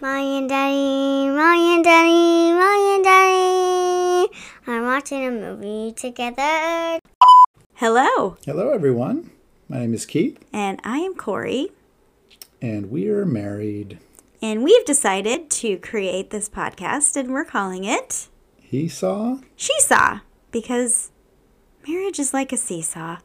Mommy and Daddy, Mommy and Daddy, Mommy and Daddy are watching a movie together. Hello, Hello, everyone. My name is Keith, and I am Cory, and we are married. and we've decided to create this podcast, and we're calling it He saw? She Saw because marriage is like a seesaw.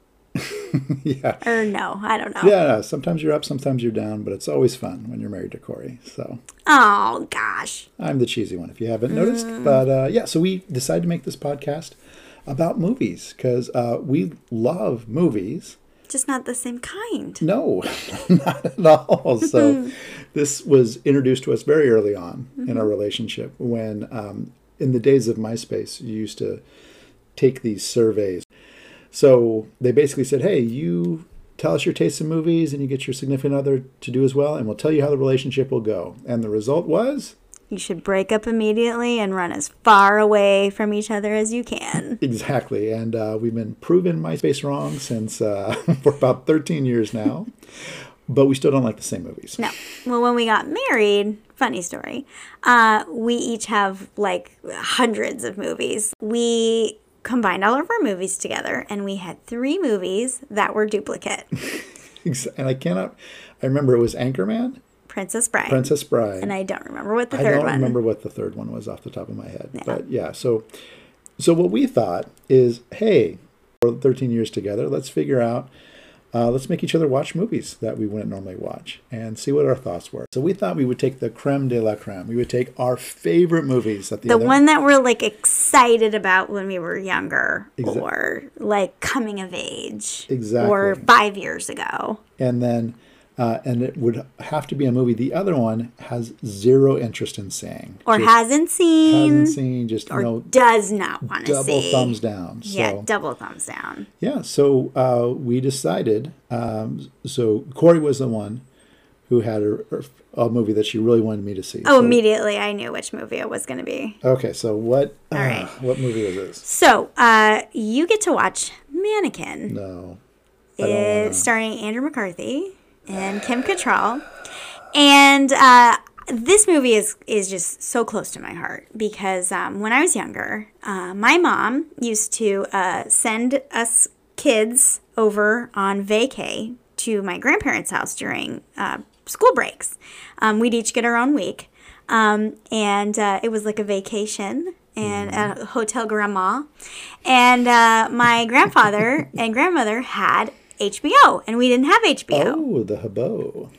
yeah. Or no, I don't know. Yeah, no, sometimes you're up, sometimes you're down, but it's always fun when you're married to Cory. So Oh gosh. I'm the cheesy one if you haven't noticed. But uh, yeah, so we decided to make this podcast about movies because uh, we love movies. Just not the same kind. No, not at all. So this was introduced to us very early on in our relationship when, um, in the days of MySpace, you used to take these surveys. So they basically said, hey, you tell us your tastes in movies and you get your significant other to do as well, and we'll tell you how the relationship will go. And the result was You should break up immediately and run as far away from each other as you can. exactly. And uh, we've been proven MySpace wrong since uh, for about 13 years now, but we still don't like the same movies. No. Well, when we got married, funny story, uh, we each have like hundreds of movies. We combined all of our movies together and we had three movies that were duplicate And I cannot, I remember it was Anchorman, Princess Bride. Princess Bride. And I don't remember what the I third don't one. remember what the third one was off the top of my head. But yeah, so so what we thought is, hey, we're 13 years together. Let's figure out. Uh, let's make each other watch movies that we wouldn't normally watch and see what our thoughts were. So we thought we would take the creme de la creme. We would take our favorite movies that the, The one that we're like excited about when we were younger Exa- or like coming of age. Exactly. Or five years ago. and then uh, and it would have to be a movie the other one has zero interest in seeing Or Just hasn't seen hasn't seen just or you know does not want to see. double see. thumbs down. So. Yeah, double thumbs down. Yeah, so uh, we decided. Um, so Cory was the one who had a, a movie that she really wanted me to see. Oh, so, immediately I knew which movie it was going to be. Okay, so what? uh, right. What movie is this? So, uh, you get to watch Mannequin. No. It's starring Andrew McCarthy and Kim Cattrall. And uh, this movie is, is just so close to my heart because um, when I was younger, uh, my mom used to uh, send us kids over on vacay to my grandparents' house during uh, school breaks. Um, we'd each get our own week. Um, and uh, it was like a vacation and a hotel grandma and uh, my grandfather and grandmother had hbo and we didn't have hbo Oh, the Habo.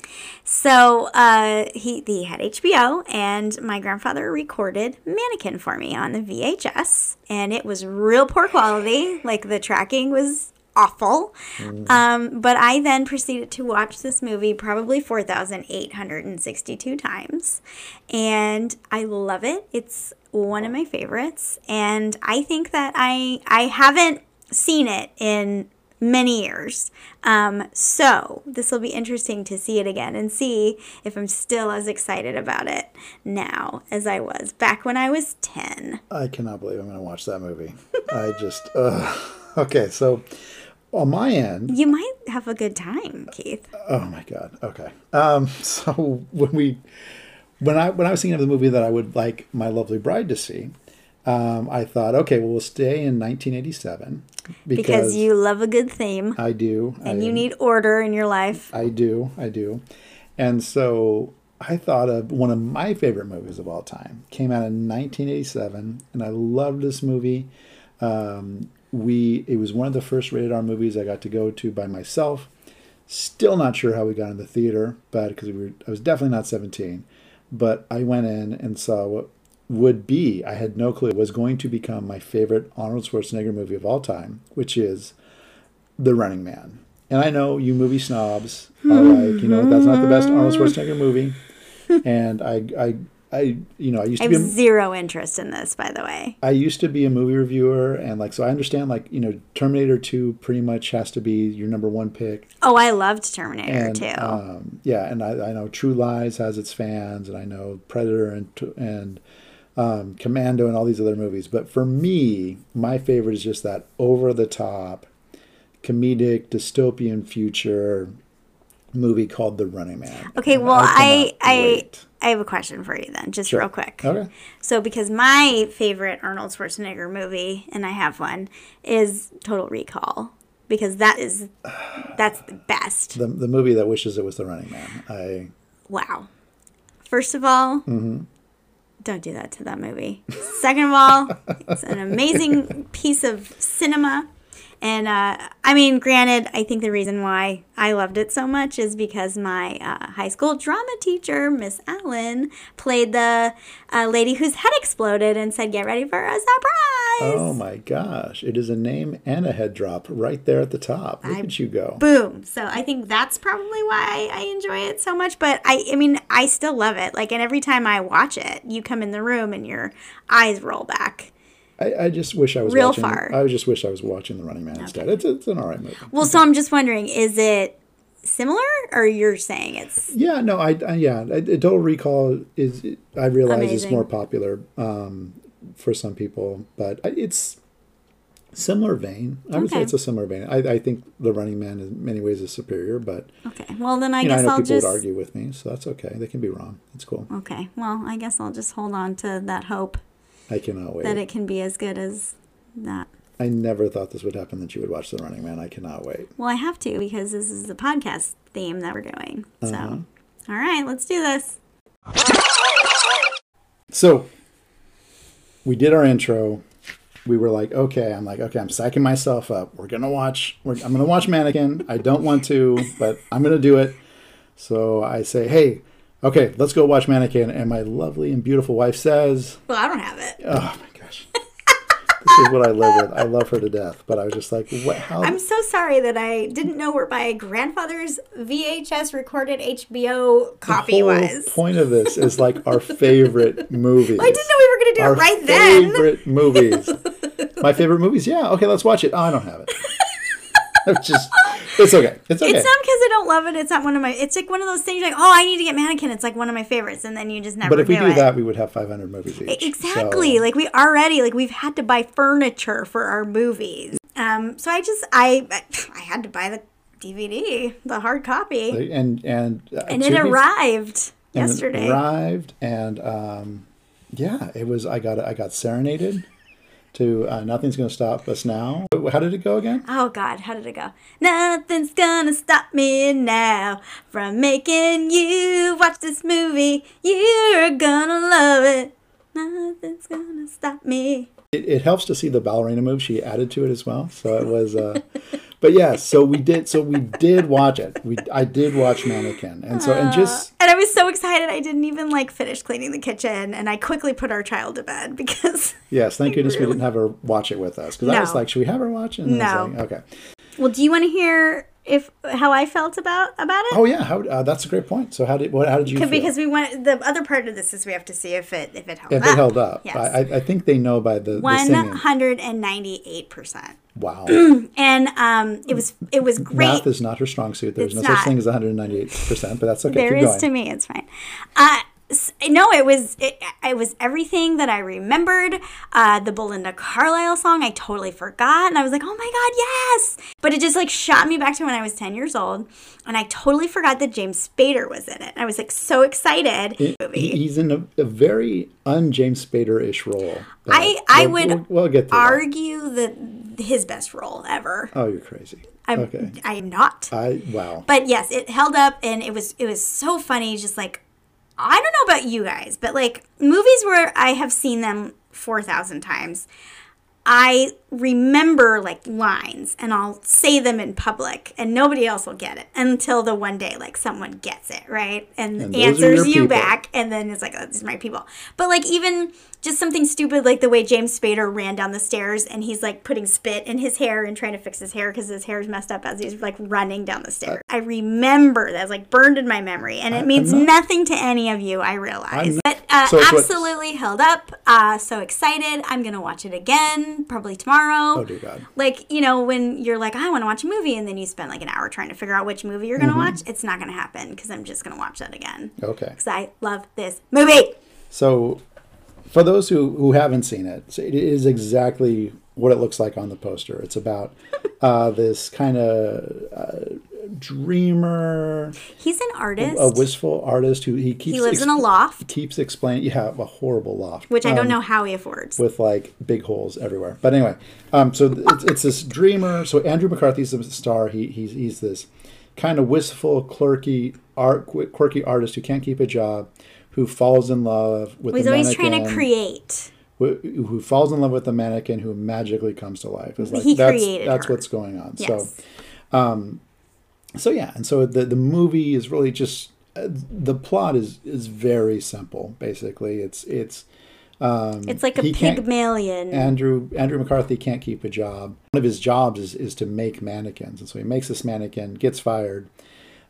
so uh, he, he had hbo and my grandfather recorded mannequin for me on the vhs and it was real poor quality. Like the tracking was awful. Um, but i then proceeded to watch this movie probably 4862 times and i love it. It's one of my favorites and i think that i i haven't seen it in many years um, so this will be interesting to see it again and see if i'm still as excited about it now as i was back when i was 10 I cannot believe I'm going to watch that movie. I just. Uh, okay, so on my end, you might have a good time keith oh my god. Okay. Um. So when we, when I when I was thinking of the movie that I would like my lovely bride to see, um, I thought, okay, well, we'll stay in 1987 because, because you love a good theme I do, and I, you need order in your life I do, I do, and so I thought of one of my favorite movies of all time. Came out in 1987, and I loved this movie. Um, we it was one of the first rated R movies I got to go to by myself. Still not sure how we got in the theater, but because we were, I was definitely not 17. But I went in and saw what would be, I had no clue, was going to become my favorite Arnold Schwarzenegger movie of all time, which is The Running Man. And I know you movie snobs are like, you know, that's not the best Arnold Schwarzenegger movie. And I, I, I, you know, I used to I have be, a, zero interest in this, by the way. I used to be a movie reviewer, and like, so I understand, like, you know, Terminator Two pretty much has to be your number one pick. Oh, I loved Terminator And too. um, yeah, and I, I know True Lies has its fans, and I know Predator and and um, Commando and all these other movies. But for me, my favorite is just that over the top, comedic, dystopian future movie called The Running Man. Okay, And well, I I wait. I have a question for you then, just Sure. real quick. Okay. So, because my favorite Arnold Schwarzenegger movie, and I have one, is Total Recall, because that is that's the best. The, the movie that wishes it was The Running Man. I Wow. First of all, Mm-hmm. Don't do that to that movie. Second of all, it's an amazing piece of cinema. And uh, I mean, granted, I think the reason why I loved it so much is because my uh, high school drama teacher, Miss Allen, played the uh, lady whose head exploded and said, Get ready for a surprise. Oh my gosh. It is a name and a head drop right there at the top. Look at you go. boom so i think that's probably why i enjoy it so much but i i mean i still love it like and every time i watch it you come in the room and your eyes roll back I, I just wish I was Real watching. far. I just wish I was watching The Running Man instead. It's, it's an all right movie. well so i'm just wondering is it similar or you're saying it's Yeah, no, I, I yeah, I- Total Recall is. I realize it's Amazing. more popular um, for some people, but it's similar vein. I would say it's a similar vein. I, I think The Running Man in many ways is superior, but okay well then i you know, I guess know i'll people just would argue with me, so that's okay. They can be wrong. It's cool. okay well i guess i'll just hold on to that hope I cannot wait. that it can be as good as that I never thought this would happen that you would watch The Running Man. I cannot wait. well i have to because this is the podcast theme that we're doing so Uh-huh. all right let's do this So we did our intro. We were like, okay, I'm like, okay, I'm psyching myself up. We're gonna watch. We're, I'm gonna watch Mannequin. I don't want to, but I'm gonna do it. So I say, hey, okay, let's go watch Mannequin. And my lovely and beautiful wife says, well i don't have it oh my gosh, this is what I live with. I love her to death. But I was just like, what? How? I'm so sorry that I didn't know where my grandfather's VHS recorded HBO copy the whole was. point of this is like our favorite movies. I didn't know we were going to do our it right then. favorite movies. My favorite movies. Yeah. Okay, let's watch it. Oh, I don't have it. it's just. It's okay. It's okay. It's not because I don't love it. It's not one of my. It's like one of those things. Like, oh, I need to get Mannequin. It's like one of my favorites, and then you just never. but if we do it. that, we would have 500 movies each. exactly, So- like we already like we've had to buy furniture for our movies. Um, so I just I I had to buy the DVD, the hard copy, and and uh, and it arrived and it yesterday. arrived, and um, yeah, it was. I got I got serenaded to uh, "Nothing's Gonna Stop Us Now." How did it go again? Oh God, how did it go? Nothing's gonna stop me now from making you watch this movie. You're gonna love it. Nothing's gonna stop me. It, it helps to see the ballerina move she added to it as well. So it was. Uh, but yeah, so we did. So we did watch it. We I did watch Mannequin, and so and just And I was so excited I didn't even like finish cleaning the kitchen and I quickly put our child to bed because yes, thank goodness we didn't have her watch it with us because I was like, should we have her watch it? And No. like, okay. Well, do you want to hear if how I felt about about it? Oh yeah, how, uh, that's a great point. So how did what? How did you feel? because we want the other part of this is we have to see if it if it held if up. it held up, Yes. I, I think they know by the, One hundred and ninety eight percent. Wow, And um, it was it was great. math is not her strong suit. There's It's no not. such thing as 198 percent, but that's okay. There is to me. It's fine. Uh, no, it was it, it was everything that I remembered. Uh, the Belinda Carlisle song, I totally forgot, and I was like, "Oh my god, yes!" But it just like shot me back to when I was ten years old, and I totally forgot that James Spader was in it. I was like so excited. Movie. He's in a, a very un James Spader ish role. but I I we'll- would we'll, we'll get to that. argue that his best role ever. Oh, you're crazy. I'm, okay. I'm not. I wow. But yes, it held up and it was it was so funny just like I don't know about you guys, but like movies where I have seen them 4,000 times, I remember like lines and I'll say them in public and nobody else will get it until the one day like someone gets it, right? And, And answers you people. back and then it's like, oh, these are my people. But like even just something stupid like the way James Spader ran down the stairs and he's like putting spit in his hair and trying to fix his hair because his hair is messed up as he's like running down the stairs. I remember that's like burned in my memory and it means not- nothing to any of you, I realize. not- but uh, So absolutely held up. Uh, so excited. I'm going to watch it again, probably tomorrow. Oh dear God. Like, you know, when you're like, I want to watch a movie, and then you spend like an hour trying to figure out which movie you're going to Mm-hmm. watch, it's not going to happen because I'm just going to watch that again. Okay. Because I love this movie. So, for those who, who haven't seen it, it is exactly what it looks like on the poster. It's about uh, this kind of uh, dreamer, He's an artist, a wistful artist who he keeps he lives in a exp- loft, keeps explaining. Yeah, a horrible loft, which I don't Um, know how he affords. with like big holes everywhere. But anyway, um, so it's, it's this dreamer. So Andrew McCarthy's the star. He he's he's this kind of wistful, quirky art quirky artist who can't keep a job, who falls in love with. He's always trying to create. Who, falls in love with the mannequin who magically comes to life. It's like He that's created that's her. what's going on. Yes. So so yeah, and so the the movie is really just uh, the plot is is very simple. Basically, it's it's it's like a Pygmalion. Andrew Andrew McCarthy can't keep a job. One of his jobs is, is to make mannequins, and so he makes this mannequin, gets fired.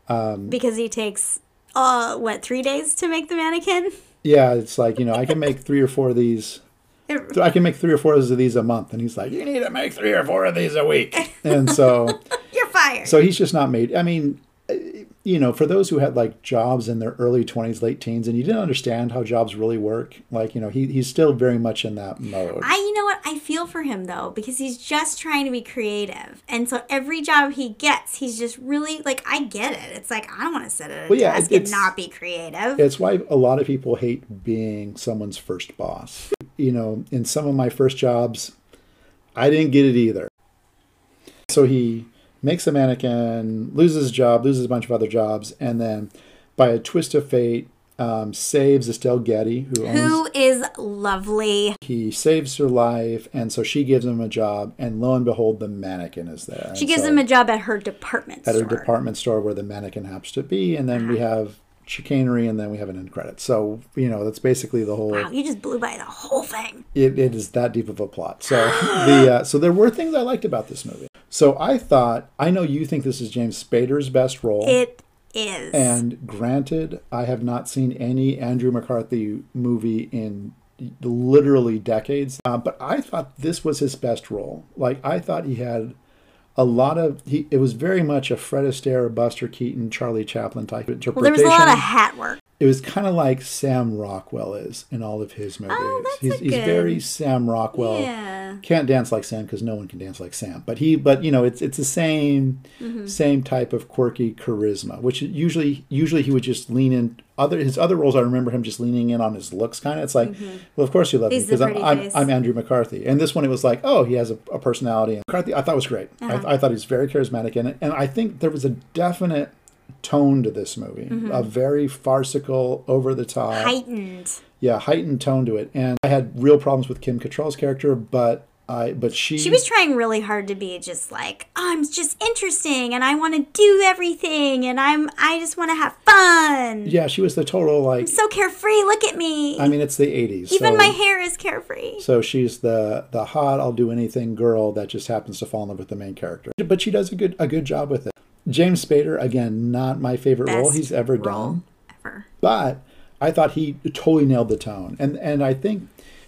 because he takes uh what three days to make the mannequin Yeah, it's like you know I can make three or four of these. I can make three or four of these a month, and he's like, you need to make three or four of these a week, and so fired so he's just not made. I mean, uh, you know, for those who had like jobs in their early twenties, late teens, and you didn't understand how jobs really work, like you know, he he's still very much in that mode. I, you know what? I feel for him though because he's just trying to be creative, and so every job he gets, he's just really like, I get it. It's like I don't want to sit at a Well, yeah, desk and not be creative. It's why a lot of people hate being someone's first boss. You know, in some of my first jobs, I didn't get it either. So he makes a mannequin, loses his job, loses a bunch of other jobs, and then by a twist of fate, um, saves Estelle Getty, who owns. Who is lovely? He saves her life, and so she gives him a job, and lo and behold, the mannequin is there. She gives him a job at her department at store. a department store where the mannequin happens to be, and then we have chicanery, and then we have an end credit. So you know that's basically the whole. Wow, you just blew by the whole thing. It, it is that deep of a plot. So the uh, so there were things I liked about this movie. So I thought I know you think this is James Spader's best role. It is. And granted, I have not seen any Andrew McCarthy movie in literally decades, uh, but I thought this was his best role. Like I thought he had a lot of he. It was very much a Fred Astaire, Buster Keaton, Charlie Chaplin type well, interpretation. there was a lot of hat work. it was kind of like Sam Rockwell is in all of his movies. Oh, that's he's a he's good- very Sam Rockwell. Yeah. Can't dance like Sam because no one can dance like Sam. But he, but you know, it's it's the same Mm-hmm. same type of quirky charisma, which usually usually he would just lean in. Other his other roles, I remember him just leaning in on his looks. Kind of, it's like, well, of course you love Mm-hmm. He's me because I'm, I'm. I'm Andrew McCarthy. And this one, it was like, oh, he has a, a personality. And McCarthy, I thought was great. Uh-huh. I, I thought he was very charismatic, and and I think there was a definite tone to this movie, Mm-hmm. a very farcical, over the top Heightened. yeah, heightened tone to it. And I had real problems with Kim Cattrall's character, but I but she She was trying really hard to be just like, oh, I'm just interesting and I want to do everything and I'm I just want to have fun. yeah, she was the total like So carefree, look at me. I mean, it's the 80s. Even so, my hair is carefree. so she's the the hot I'll do anything girl that just happens to fall in love with the main character. But she does a good a good job with it. James Spader again, not my favorite role he's ever role done. Ever. but I thought he totally nailed the tone, and and I think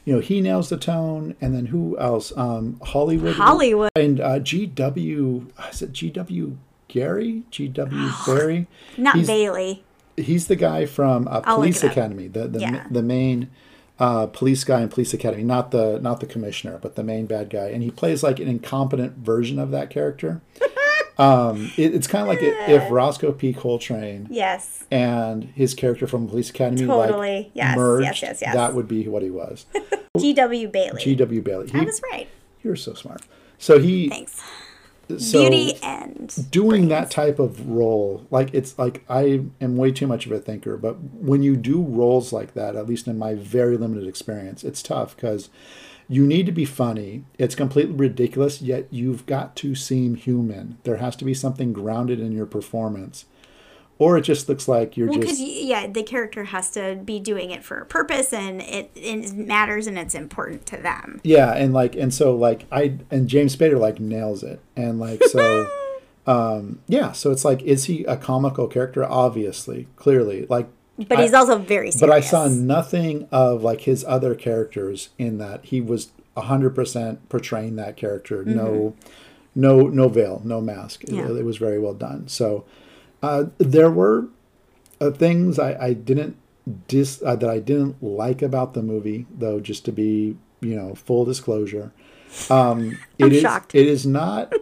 you know he nails the tone, and then who else? Um, Hollywood, Hollywood. and uh, G.W. Is it G.W. Gary? G.W. Barry? Not he's, Bailey. He's the guy from uh, Police. Academy, the the, Yeah. the main. Uh, police guy in Police Academy, not the not the commissioner, but the main bad guy, and he plays like an incompetent version of that character. um, it, it's kind of like if Rosco P. Coltrane Yes. and his character from Police Academy Totally. like Yes, yes, merged, yes, yes. that would be what he was. G.W. Bailey. G.W. Bailey. I He, was right. you're so smart. So he Thanks. so Beauty and doing that type of role, like it's like I am way too much of a thinker, but when you do roles like that, at least in my very limited experience, it's tough because you need to be funny. It's completely ridiculous, yet you've got to seem human. There has to be something grounded in your performance. Or it just looks like you're well, just because yeah, the character has to be doing it for a purpose, and it, it matters, and it's important to them. Yeah, and like and so like I and James Spader like nails it. And like so um yeah, so it's like is he a comical character obviously, clearly. Like But I- he's also very serious. but I saw nothing of like his other characters in that he was 100% portraying that character. No no no veil, no mask. It- Mm-hmm. Yeah. It, was very well done. So uh there were uh, things I, I didn't dis uh, that I didn't like about the movie, though. Just to be, you know, full disclosure, um, it I'm is shocked. it is not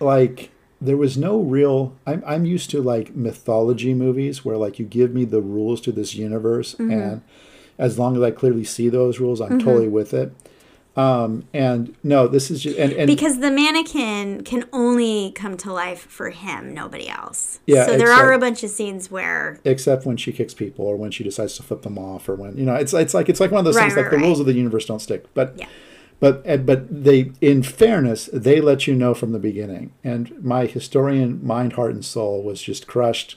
like there was no real. I'm I'm used to like mythology movies where like you give me the rules to this universe, Mm-hmm. and as long as I clearly see those rules, I'm totally with it. Um, and no, this is just and, and Because the mannequin can only come to life for him, nobody else. Yeah, So there are a bunch of scenes where except when she kicks people or when she decides to flip them off or when you know it's it's like it's like one of those Right, things like right, the rules of the universe don't stick but Yeah. But but they in fairness they let you know from the beginning. And my historian mind heart and soul was just crushed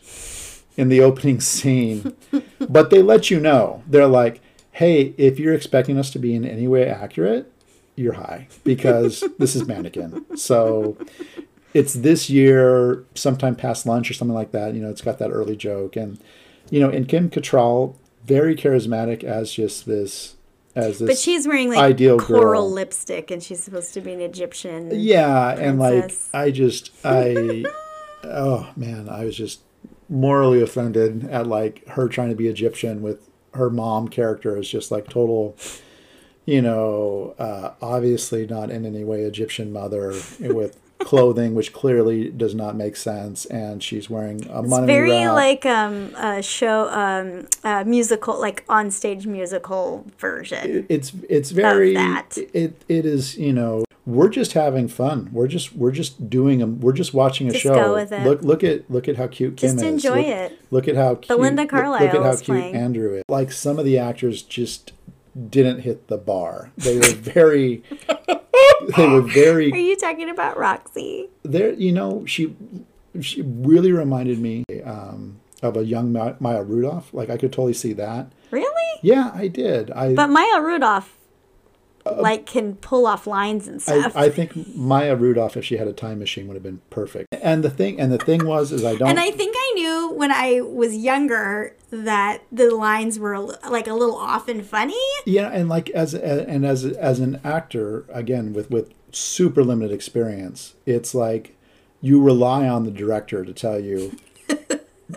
in the opening scene. But they let you know. They're like hey if you're expecting us to be in any way accurate you're high because this is mannequin. So it's this year, sometime past lunch or something like that. You know, it's got that early joke, and you know, and Kim Cattrall, very charismatic as just this, as this. But she's wearing like ideal coral girl. lipstick and she's supposed to be an Egyptian. yeah, and like. I just I, oh man, I was just morally offended at like her trying to be Egyptian with her mom character is just like total. You know, uh, obviously not in any way Egyptian mother with clothing which clearly does not make sense, and she's wearing a It's money very wrap. like um a show um a musical like on stage musical version. it's it's very that. it it is you know we're just having fun we're just we're just doing a we're just watching a Just show go with it. look look at look at how cute Kim Just is enjoy look, it. look at how cute Belinda look- look, at how cute playing. Andrew is like some of the actors just didn't hit the bar they were very they were very Are you talking about Roxy? there you know she she really reminded me um of a young Maya Rudolph like I could totally see that Really? yeah I did I But Maya Rudolph like can pull off lines and stuff. I, I think Maya Rudolph, if she had a time machine, would have been perfect. And the thing, and the thing was, is I don't. and I think I knew when I was younger that the lines were like a little off and funny. yeah, and like as a, and as as an actor, again with with super limited experience, it's like you rely on the director to tell you,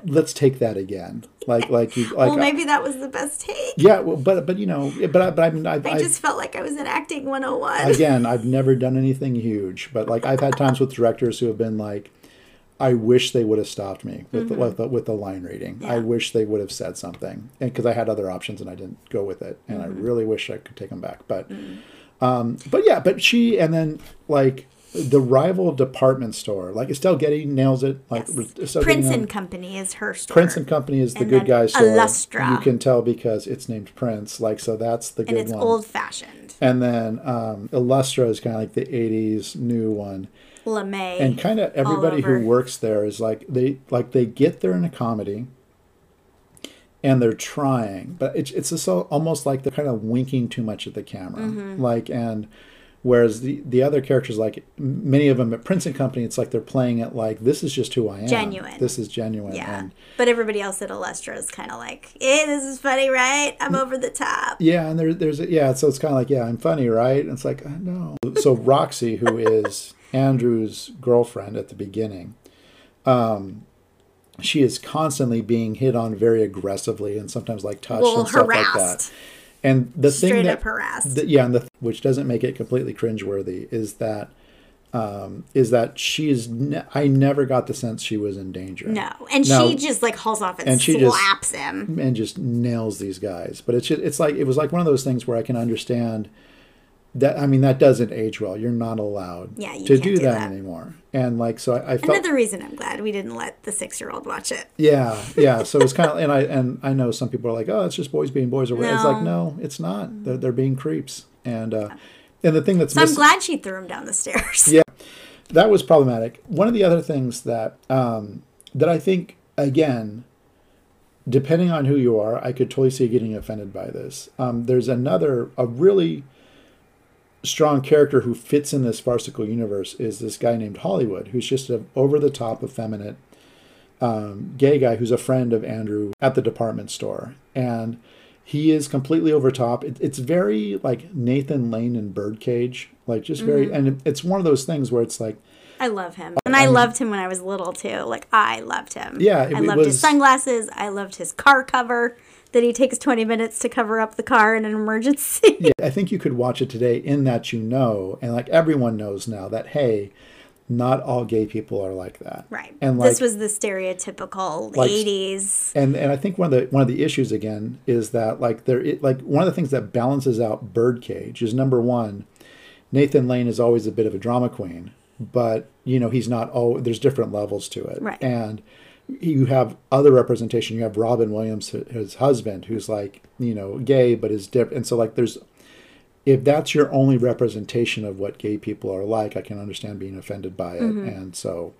let's take that again. Like like you like well, maybe that was the best take. yeah, well, but but you know, but I, but I mean, I've, I I've- just felt like I was in acting 101. again, I've never done anything huge, but like I've had times with directors who have been like, I wish they would have stopped me with the, with the with the line reading. I Mm-hmm. Wish they would have said something, and because I had other options and I didn't go with it, and Mm-hmm. I really wish I could take them back. But, um, but yeah, but she and then like the rival department store, like Estelle Getty nails it. Like Estelle Prince and Company is her store. Prince and Company is the And good guy store. Illustra. You can tell because it's named Prince. Like so, that's the good and it's one. old fashioned. And then um, Illustra is kind of like the '80s new one, LeMay. and kind of everybody who works there is like they like they get there in a comedy, and they're trying, but it's it's just almost like they're kind of winking too much at the camera, Mm-hmm. like and. Whereas the, the other characters, like many of them at Prince and Company, it's like they're playing it like this is just who I am. Genuine. This is genuine. yeah. And But everybody else at Illustra is kind of like, hey, this is funny, right? I'm over the top. Yeah, and there, there's a, yeah, so it's kind of like yeah, I'm funny, right? And it's like uh, no. So Roxy, who is Andrew's girlfriend at the beginning, um, she is constantly being hit on very aggressively and sometimes like touched Well, and stuff like that. And the thing that up harassed. yeah, and the which doesn't make it completely cringeworthy is that um, is that she is. Ne- I never got the sense she was in danger. No. And Now- she just like hauls off and, and she just- slaps him. and just nails these guys. But it's just, it's like it was like one of those things where I can understand that. I mean, that doesn't age well. You're not allowed Yeah, you to do, do that, that. anymore. And like so, I, I felt Another reason I'm glad we didn't let the six year old watch it. yeah, yeah. So it's kind of and I and I know some people are like, oh, it's just boys being boys or whatever. It's like No. no, it's not. They're they're being creeps. And uh, and the thing that's So I'm glad she threw him down the stairs. Yeah. that was problematic. One of the other things that um, that I think again, depending on who you are, I could totally see getting offended by this. Um, there's another a really strong character who fits in this farcical universe is this guy named Hollywood, who's just an over the top, effeminate um, gay guy who's a friend of Andrew at the department store, and he is completely over top. It, it's very like Nathan Lane in Birdcage, like just very, and it, it's one of those things where it's like, I love him. And I loved him when I was little too. Like I loved him. Yeah, it- I loved was- his sunglasses. I loved his car cover that he takes 20 minutes to cover up the car in an emergency. yeah, I think you could watch it today in that you know, and like everyone knows now that hey, not all gay people are like that. Right. And like this was the stereotypical Like- 80s. and and I think one of the one of the issues again is that like there it, like one of the things that balances out Birdcage is number one, Nathan Lane is always a bit of a drama queen, but you know he's not all. There's different levels to it, Right. and you have other representation. You have Robin Williams, his husband, who's like you know gay but is different, and so like there's. If that's your only representation of what gay people are like, I can understand being offended by it, Mm-hmm. and so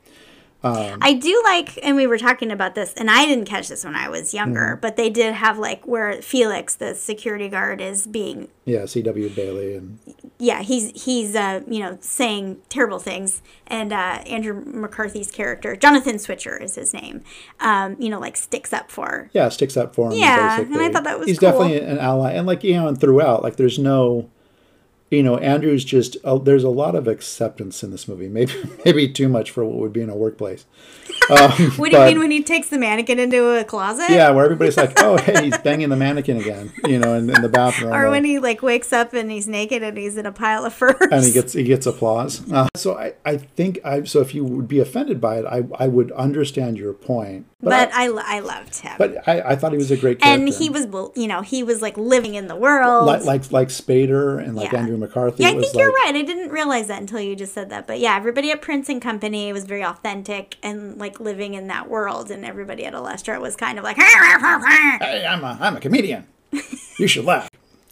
I do like, and we were talking about this, and I didn't catch this when I was Mm-hmm. younger, but they did have like where Felix, the security guard, is being yeah, G.W. Bailey and yeah, he's he's uh, you know saying terrible things, and uh, Andrew McCarthy's character, Jonathan Switcher is his name, um, you know, like sticks up for. yeah sticks up for him. Yeah, and I thought that was he's cool. definitely an ally, and like you know, and throughout, like there's no, you know, Andrew's just uh, there's a lot of acceptance in this movie. Maybe maybe too much for what would be in a workplace. Um, What do you mean when he takes the mannequin into a closet? Yeah, where everybody's like, oh hey, he's banging the mannequin again, you know, in, in the bathroom. Or when he like wakes up and he's naked and he's in a pile of furs. and he gets he gets applause. Uh, so I, I think I so if you would be offended by it, I I would understand your point. but I, I, I loved him. but I, I thought he was a great character. and he was, you know, he was like living in the world. like like like Spader and like Yeah. Andrew McCarthy. yeah, I think you're like, right. I didn't realize that until you just said that. But yeah, everybody at Prince and Company was very authentic and like living in that world. And everybody at Illustra was kind of like, Hey, I'm a I'm a comedian. you should laugh.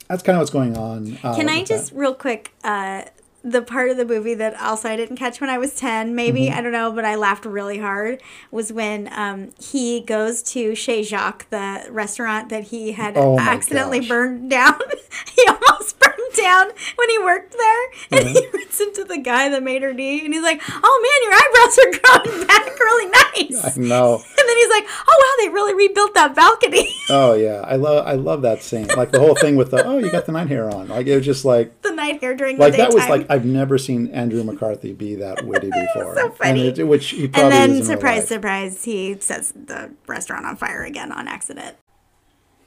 That's kind of what's going on. Uh, Can I just that. real quick, uh, the part of the movie that also I didn't catch when I was ten, maybe Mm-hmm. I don't know, but I laughed really hard was when um, he goes to Chez Jacques, the restaurant that he had Oh accidentally gosh. burned down. he almost down when he worked there, and he Uh-huh. runs into the guy that maître d', and he's like, "Oh man, your eyebrows are growing back really nice." I know. And then he's like, "Oh wow, they really rebuilt that balcony." Oh yeah, I love I love that scene. Like the whole thing with the oh you got the night hair on. Like it was just like the night hair during like that was like I've never seen Andrew McCarthy be that witty before. so funny. And it, which he probably and then surprise surprise he sets the restaurant on fire again on accident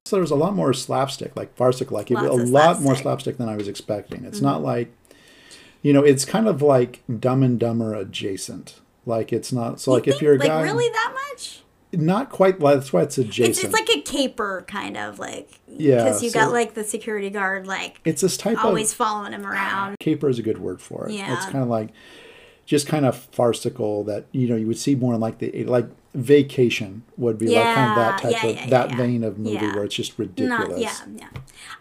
So there was a lot more slapstick, like farcical, like Lots a lot more slapstick. Mm-hmm. slapstick than I was expecting. It's not like, you know, it's kind of like Dumb and Dumber adjacent. Like it's not so like if you're a like guy, really that much not quite. That's why it's adjacent. it's, it's like a caper kind of like Yeah, because you so- got like the security guard like it's this type always of following him around caper is a good word for it. Yeah. It's kind of like just kind of farcical that you know you would see more in like the like vacation would be like kind of that type yeah, of yeah, that yeah. vein of movie Yeah. where it's just ridiculous. not yeah yeah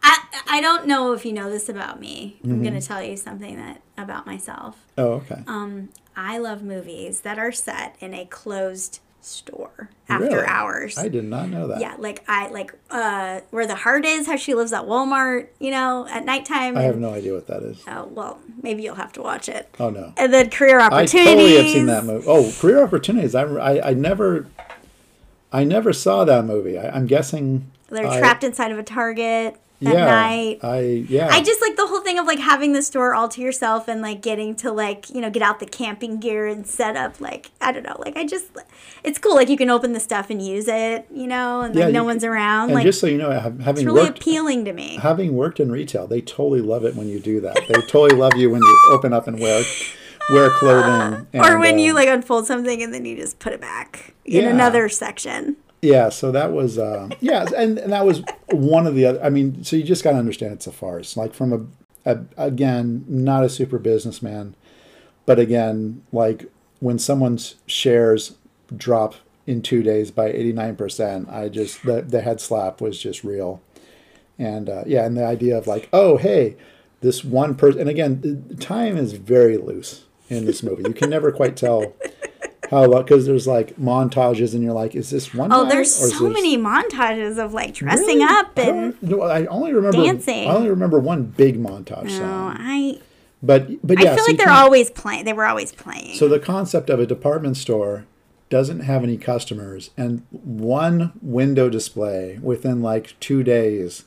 I, I don't know if you know this about me i'm Mm-hmm. gonna tell you something that about myself Oh okay. um i love movies that are set in a closed store after Really? hours I did not know that. yeah like i like uh where the heart is how she lives at walmart you know at nighttime I have no idea what that is. oh well maybe you'll have to watch it Oh no. and then career opportunities. I totally have seen that movie. Oh, Career Opportunities. I, I, I never, I never saw that movie. I, I'm guessing. they're I- trapped inside of a target at yeah, night I yeah. I just like the whole thing of like having the store all to yourself and like getting to like you know get out the camping gear and set up like I don't know like I just it's cool like you can open the stuff and use it you know and Yeah, like no you- one's around and like just so you know, ha- it's having really worked appealing to me. having worked in retail, they totally love it when you do that. They totally love you when you open up and wear wear clothing. And, or when you uh, like unfold something and then you just put it back in Yeah. another section. Yeah, so that was uh, yeah, and, and that was one of the other. I mean, so you just got to understand it's a farce. Like from a, a again, not a super businessman, but again, like when someone's shares drop in two days by eighty nine percent, I just the the head slap was just real, and uh, yeah, and the idea of like, oh hey, this one person, and again, time is very loose in this movie. You can never quite tell. Oh, How because there's like montages and you're like, is this one? Oh, there's so many montages of like dressing Really? up and don't- no, I only remember dancing. I only remember one big montage oh, song. I But but yeah, I feel so like they're always playing. They were always playing. So the concept of a department store doesn't have any customers, and one window display within like two days,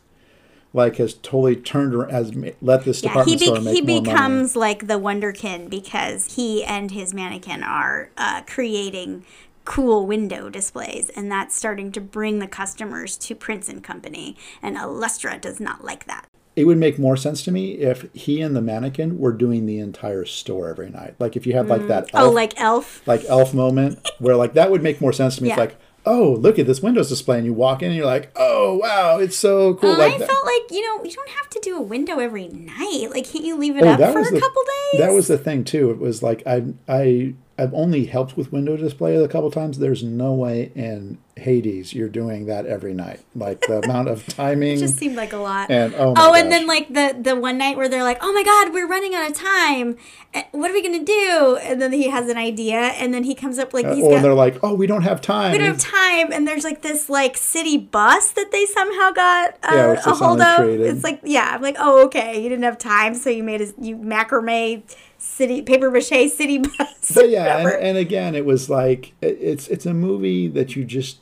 like has totally turned ar- has let this yeah, he department be- store make he more money. becomes like the wonderkin because he and his mannequin are uh, creating cool window displays, and that's starting to bring the customers to Prince and Company. And Illustra does not like that. it would make more sense to me if he and the mannequin were doing the entire store every night. Like if you had like that Oh, elf, like Elf. like elf moment where like that would make more sense to me. It's like, oh, look at this Windows display, and you walk in and you're like, oh wow, it's so cool. like I that. felt like you know you don't have to do a window every night. Like, can't you leave it Oh, up for a the- couple days? That was the thing too. It was like I I I've only helped with window display a couple times. There's no way in Hades you're doing that every night. Like the amount of timing. just seemed like a lot. And, oh oh, and then like the the one night where they're like, "Oh my God, we're running out of time. Eh, What are we gonna do?" And then he has an idea, and then he comes up like he's or got. they're like, oh, we don't have time. we don't have time, and there's like this like city bus that they somehow got uh, Yeah, a hold of. created. It's like yeah, I'm like oh okay, you didn't have time, so you made a you macrame city paper mache city bus. but yeah, and, and again, it was like it- it's it's a movie that you just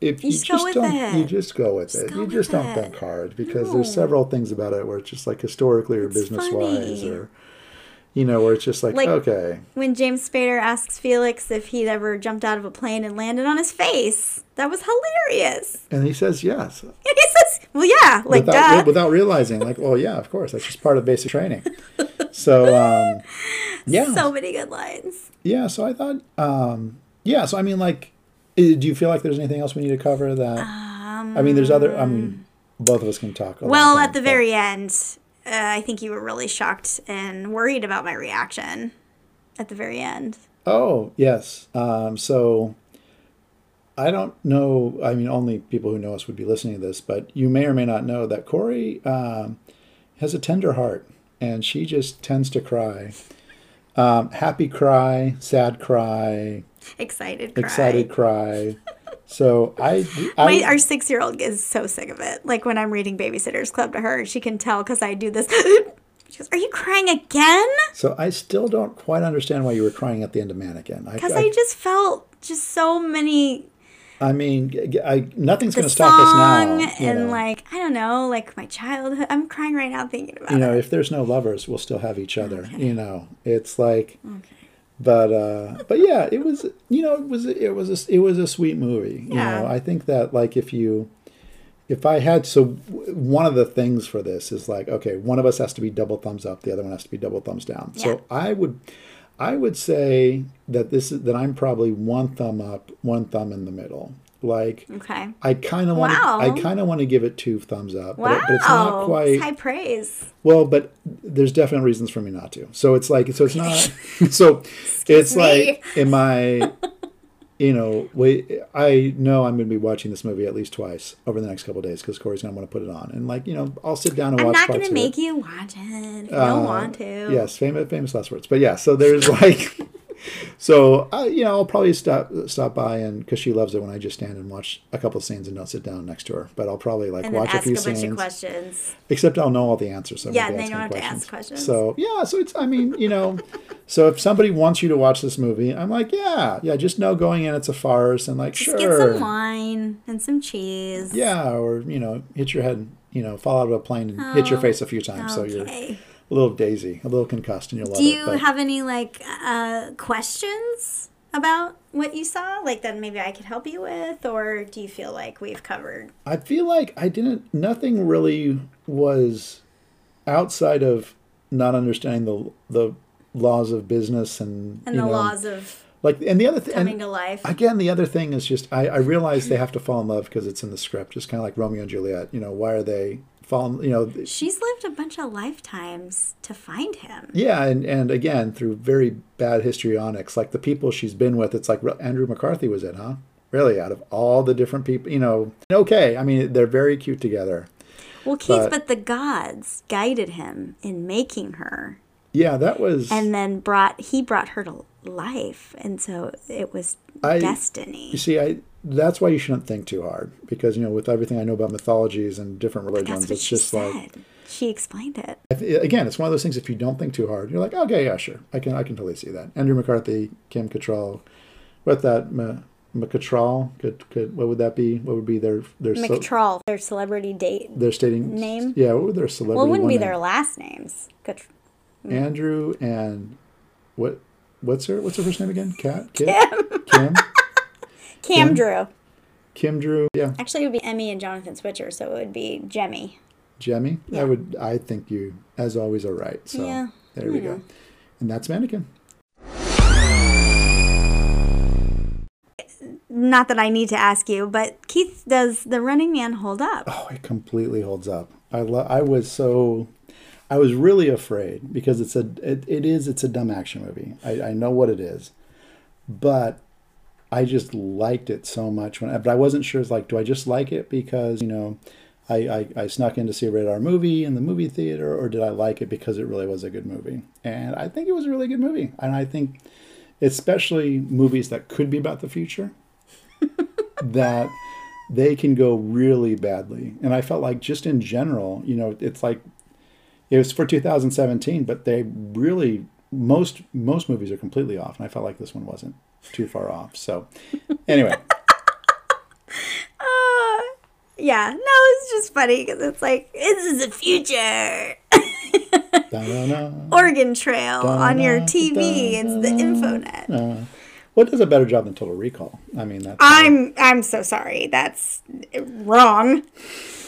if you, just just, go don't it. you just go with it. go You with just don't it. think hard because No. there's several things about it where it's just like historically or business wise or you know where it's just like, Like- okay. when James Spader asks Felix if he'd ever jumped out of a plane and landed on his face. That was hilarious. And he says yes. And he says, "Well, yeah, like without, duh." re- without realizing, like, well, yeah, of course, that's just part of basic training. So, um, yeah, So many good lines. yeah. So I thought, um, yeah. So I mean, like, do you feel like there's anything else we need to cover? That I mean, there's other. I mean, both of us can talk. Well, time, at the very end, uh, I think you were really shocked and worried about my reaction. At the very end, Oh yes. Um, so I don't know. I mean, only people who know us would be listening to this, but you may or may not know that Cory um, has a tender heart, and she just tends to cry. Um, happy cry, sad cry, excited, cry. excited cry. So I, I My, our six-year-old is so sick of it. Like when I'm reading Babysitters Club to her, she can tell because I do this. she goes, "Are you crying again?" so I still don't quite understand why you were crying at the end of Mannequin. Because I just felt just so many I mean, I, nothing's going to stop us now. and know. like I don't know, like my childhood. I'm crying right now thinking about you know, it. if there's no lovers, we'll still have each other. Okay. You know, it's like, Okay. But uh, but yeah, it was. You know, it was it was a, it was a sweet movie. You Yeah. know, I think that like if you, if I had so one of the things for this is like okay, one of us has to be double thumbs up, the other one has to be double thumbs down. Yeah. So I would. I would say that this is that I'm probably one thumb up, one thumb in the middle. Like Okay. I kind of want Wow. I kind of want to give it two thumbs up, Wow. but, it- but it's not quite It's high praise. well, but there's definite reasons for me not to. So it's like, so it's not, so it's me. like, am I, you know, wait, I know I'm going to be watching this movie at least twice over the next couple of days because Cory's going to want to put it on. And like, you know, I'll sit down and watch. I'm not gonna make it. you watch it. if You Uh, don't want to. Yes, famous, famous last words. But yeah, so there's like, so uh, you know, I'll probably stop stop by and because she loves it when I just stand and watch a couple of scenes and don't sit down next to her. But I'll probably like watch a ask a, few bunch scenes. of questions. Except I'll know all the answers. So Yeah, and they don't have to ask questions. So yeah, so it's I mean you know, so if somebody wants you to watch this movie, I'm like yeah, yeah, just know going in it's a farce and like Just sure, get some wine and some cheese. yeah, or you know hit your head, you know, fall out of a plane and hit your Oh, face a few times, so you're Okay. A little daisy, a little concussed, and you'll love Do you it. have any like uh, questions about what you saw, like that maybe I could help you with, or do you feel like we've covered? I feel like I didn't. Nothing really was outside of not understanding the the laws of business and And you the know, laws of like and the other thing coming to life. Again, the other thing is just I, I realize they have to fall in love because it's in the script, just kind of like Romeo and Juliet. You know, why are they falling? You know, She's lived a bunch of lifetimes to find him. yeah, and and again through very bad histrionics, like the people she's been with. It's like Andrew McCarthy was in huh? Really, out of all the different people, you know, okay. I mean, they're very cute together. Well, Keith, But- but the gods guided him in making her, Yeah, that was. and then brought he brought her to life, and so it was I- destiny. You see, I that's why you shouldn't think too hard because you know with everything I know about mythologies and different religions, it's just said. like she explained it. Th- again, it's one of those things. If you don't think too hard, you're like, okay, yeah, sure, I can, I can totally see that. Andrew McCarthy, Kim Cattrall, what that M- McCattrall could, could what would that be? What would be their their ce- McTrall, their celebrity date. their stating Name? Yeah, what would their celebrity? Well, it wouldn't be one their last names. Cat- mm. Andrew and what? What's her What's her first name again? Cat Kit? Kim Cam Kim? Drew. Kim Drew. Yeah, Actually, it would be Emmy and Jonathan Switcher, so it would be Jemmy. Jemmy, I would. I think you, as always, are right. So Yeah, there we go. Hmm. And that's Mannequin. Not that I need to ask you, but Keith, does The Running Man hold up? Oh, it completely holds up. I lo- I was so, I was really afraid because it's a it, it is it's a dumb action movie. I, I know what it is, but I just liked it so much when. But I wasn't sure. It's like, do I just like it because you know, I, I I snuck in to see a radar movie in the movie theater, or did I like it because it really was a good movie? And I think it was a really good movie, and I think, especially movies that could be about the future, that they can go really badly. And I felt like just in general, you know, it's like it was for 2017, but they really most most movies are completely off, and I felt like this one wasn't too far off. So anyway, Uh, yeah, no, it's just funny because it's like, this is the future. Oregon Trail on your TV. It's the InfoNet. what does a better job than Total Recall? I mean, that's I'm I'm so sorry. That's wrong.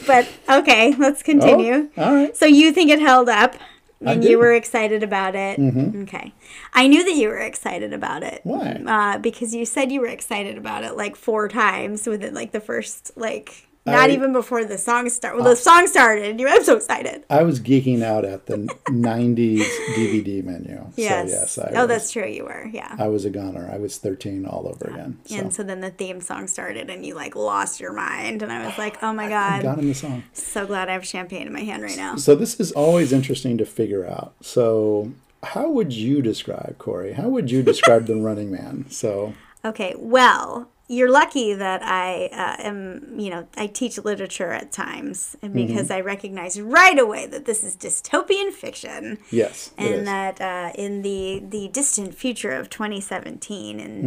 But okay, let's continue. Oh, all right. So you think it held up and you were excited about it. Okay. I knew that you were excited about it. Why? Uh, because you said you were excited about it like four times within like the first like not I- even before the song start. Well, the oh. song started you I'm so excited. I was geeking out at the 90s DVD menu. Yes. So yes, I oh, was, that's true. You were. Yeah. I was a goner. I was 13 all over again. So. And so then the theme song started and you like lost your mind and I was like, "Oh my I god. got in the song. So glad I have champagne in my hand right now." So this is always interesting to figure out. So how would you describe Cory? How would you describe the Running Man? So Okay, well, you're lucky that I uh, am, you know, I teach literature at times and Mm-hmm. because I recognize right away that this is dystopian fiction. yes, it is. And that uh, in the, the distant future of 2017, and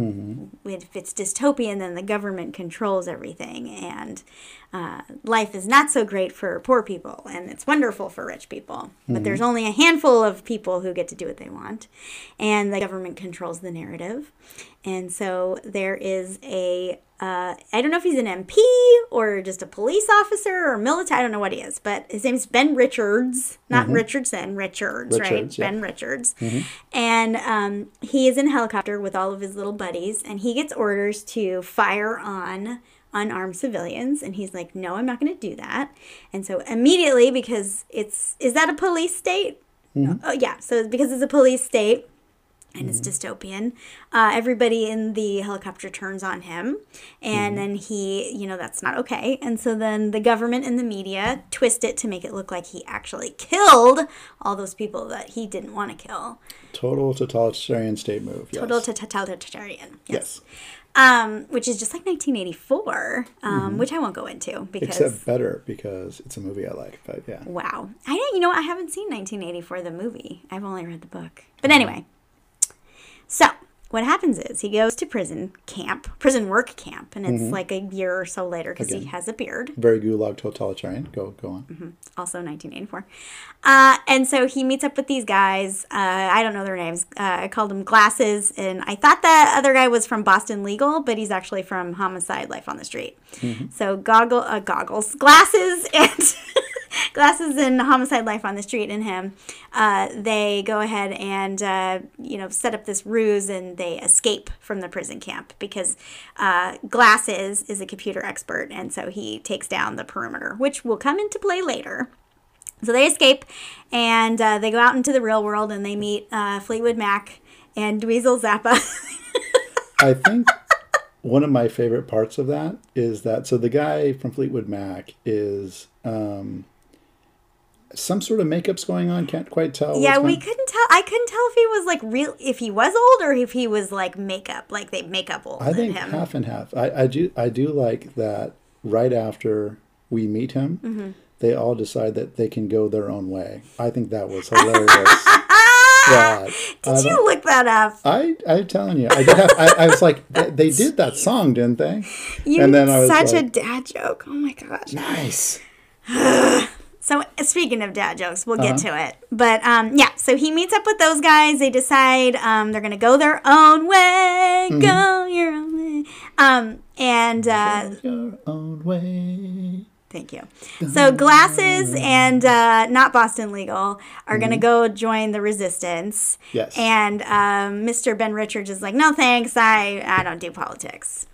Mm-hmm. if it's dystopian, then the government controls everything, and uh, life is not so great for poor people, and it's wonderful for rich people. But there's only a handful of people who get to do what they want, and the government controls the narrative. And so there is a uh, I don't know if he's an MP or just a police officer or military. I don't know what he is, but his name's Ben Richards, not Richardson, Richards, right? Yeah. Ben Richards. And um, he is in a helicopter with all of his little buddies, and he gets orders to fire on unarmed civilians. And he's like, no, I'm not going to do that. And so immediately, because it's, is that a police state? Oh, yeah. So because it's a police state, and it's dystopian. Uh, everybody in the helicopter turns on him, and then he, you know, that's not okay. And so then the government and the media twist it to make it look like he actually killed all those people that he didn't want to kill. total totalitarian state move. Yes. Total totalitarian. yes. Um, which is just like 1984, um, which I won't go into because. Except better because it's a movie I like. But yeah. Wow. I you know, I haven't seen 1984, the movie. I've only read the book. But anyway, so what happens is he goes to prison camp, prison work camp, and it's like a year or so later because he has a beard. Very gulag totalitarian. Go go on. Mm-hmm. Also 1984. Uh, and so he meets up with these guys. Uh, I don't know their names. Uh, I called them Glasses, and I thought that other guy was from Boston Legal, but he's actually from Homicide: Life on the Street. So goggle, uh, goggles, glasses, and glasses and Homicide: Life on the Street, and him. Uh, they go ahead and uh, you know set up this ruse, and they escape from the prison camp because uh, Glasses is a computer expert, and so he takes down the perimeter, which will come into play later. So they escape and uh, they go out into the real world and they meet uh, Fleetwood Mac and Dweezil Zappa. I think one of my favorite parts of that is that so the guy from Fleetwood Mac is um, some sort of makeup's going on. Can't quite tell. yeah, we couldn't tell. I couldn't tell if he was like real, if he was old or if he was like makeup, like they makeup old I think him. half and half. I, I do I do like that. Right after we meet him, Mm-hmm. they all decide that they can go their own way. I think that was hilarious. That, Did I you look that up? I I'm telling you, I did have. I, I was like, they, they did that song, didn't they? You and then I was such a dad joke. Oh my gosh. Nice. So speaking of dad jokes, we'll Uh-huh. get to it. But um, yeah, so he meets up with those guys. They decide um, they're gonna go their own way. Mm-hmm. Go your own way. Um, and uh, Your own way. Thank you. So glasses and uh, not Boston legal are going to go join the resistance. Yes. And um, Mr. Ben Richards is like, no thanks, I I don't do politics.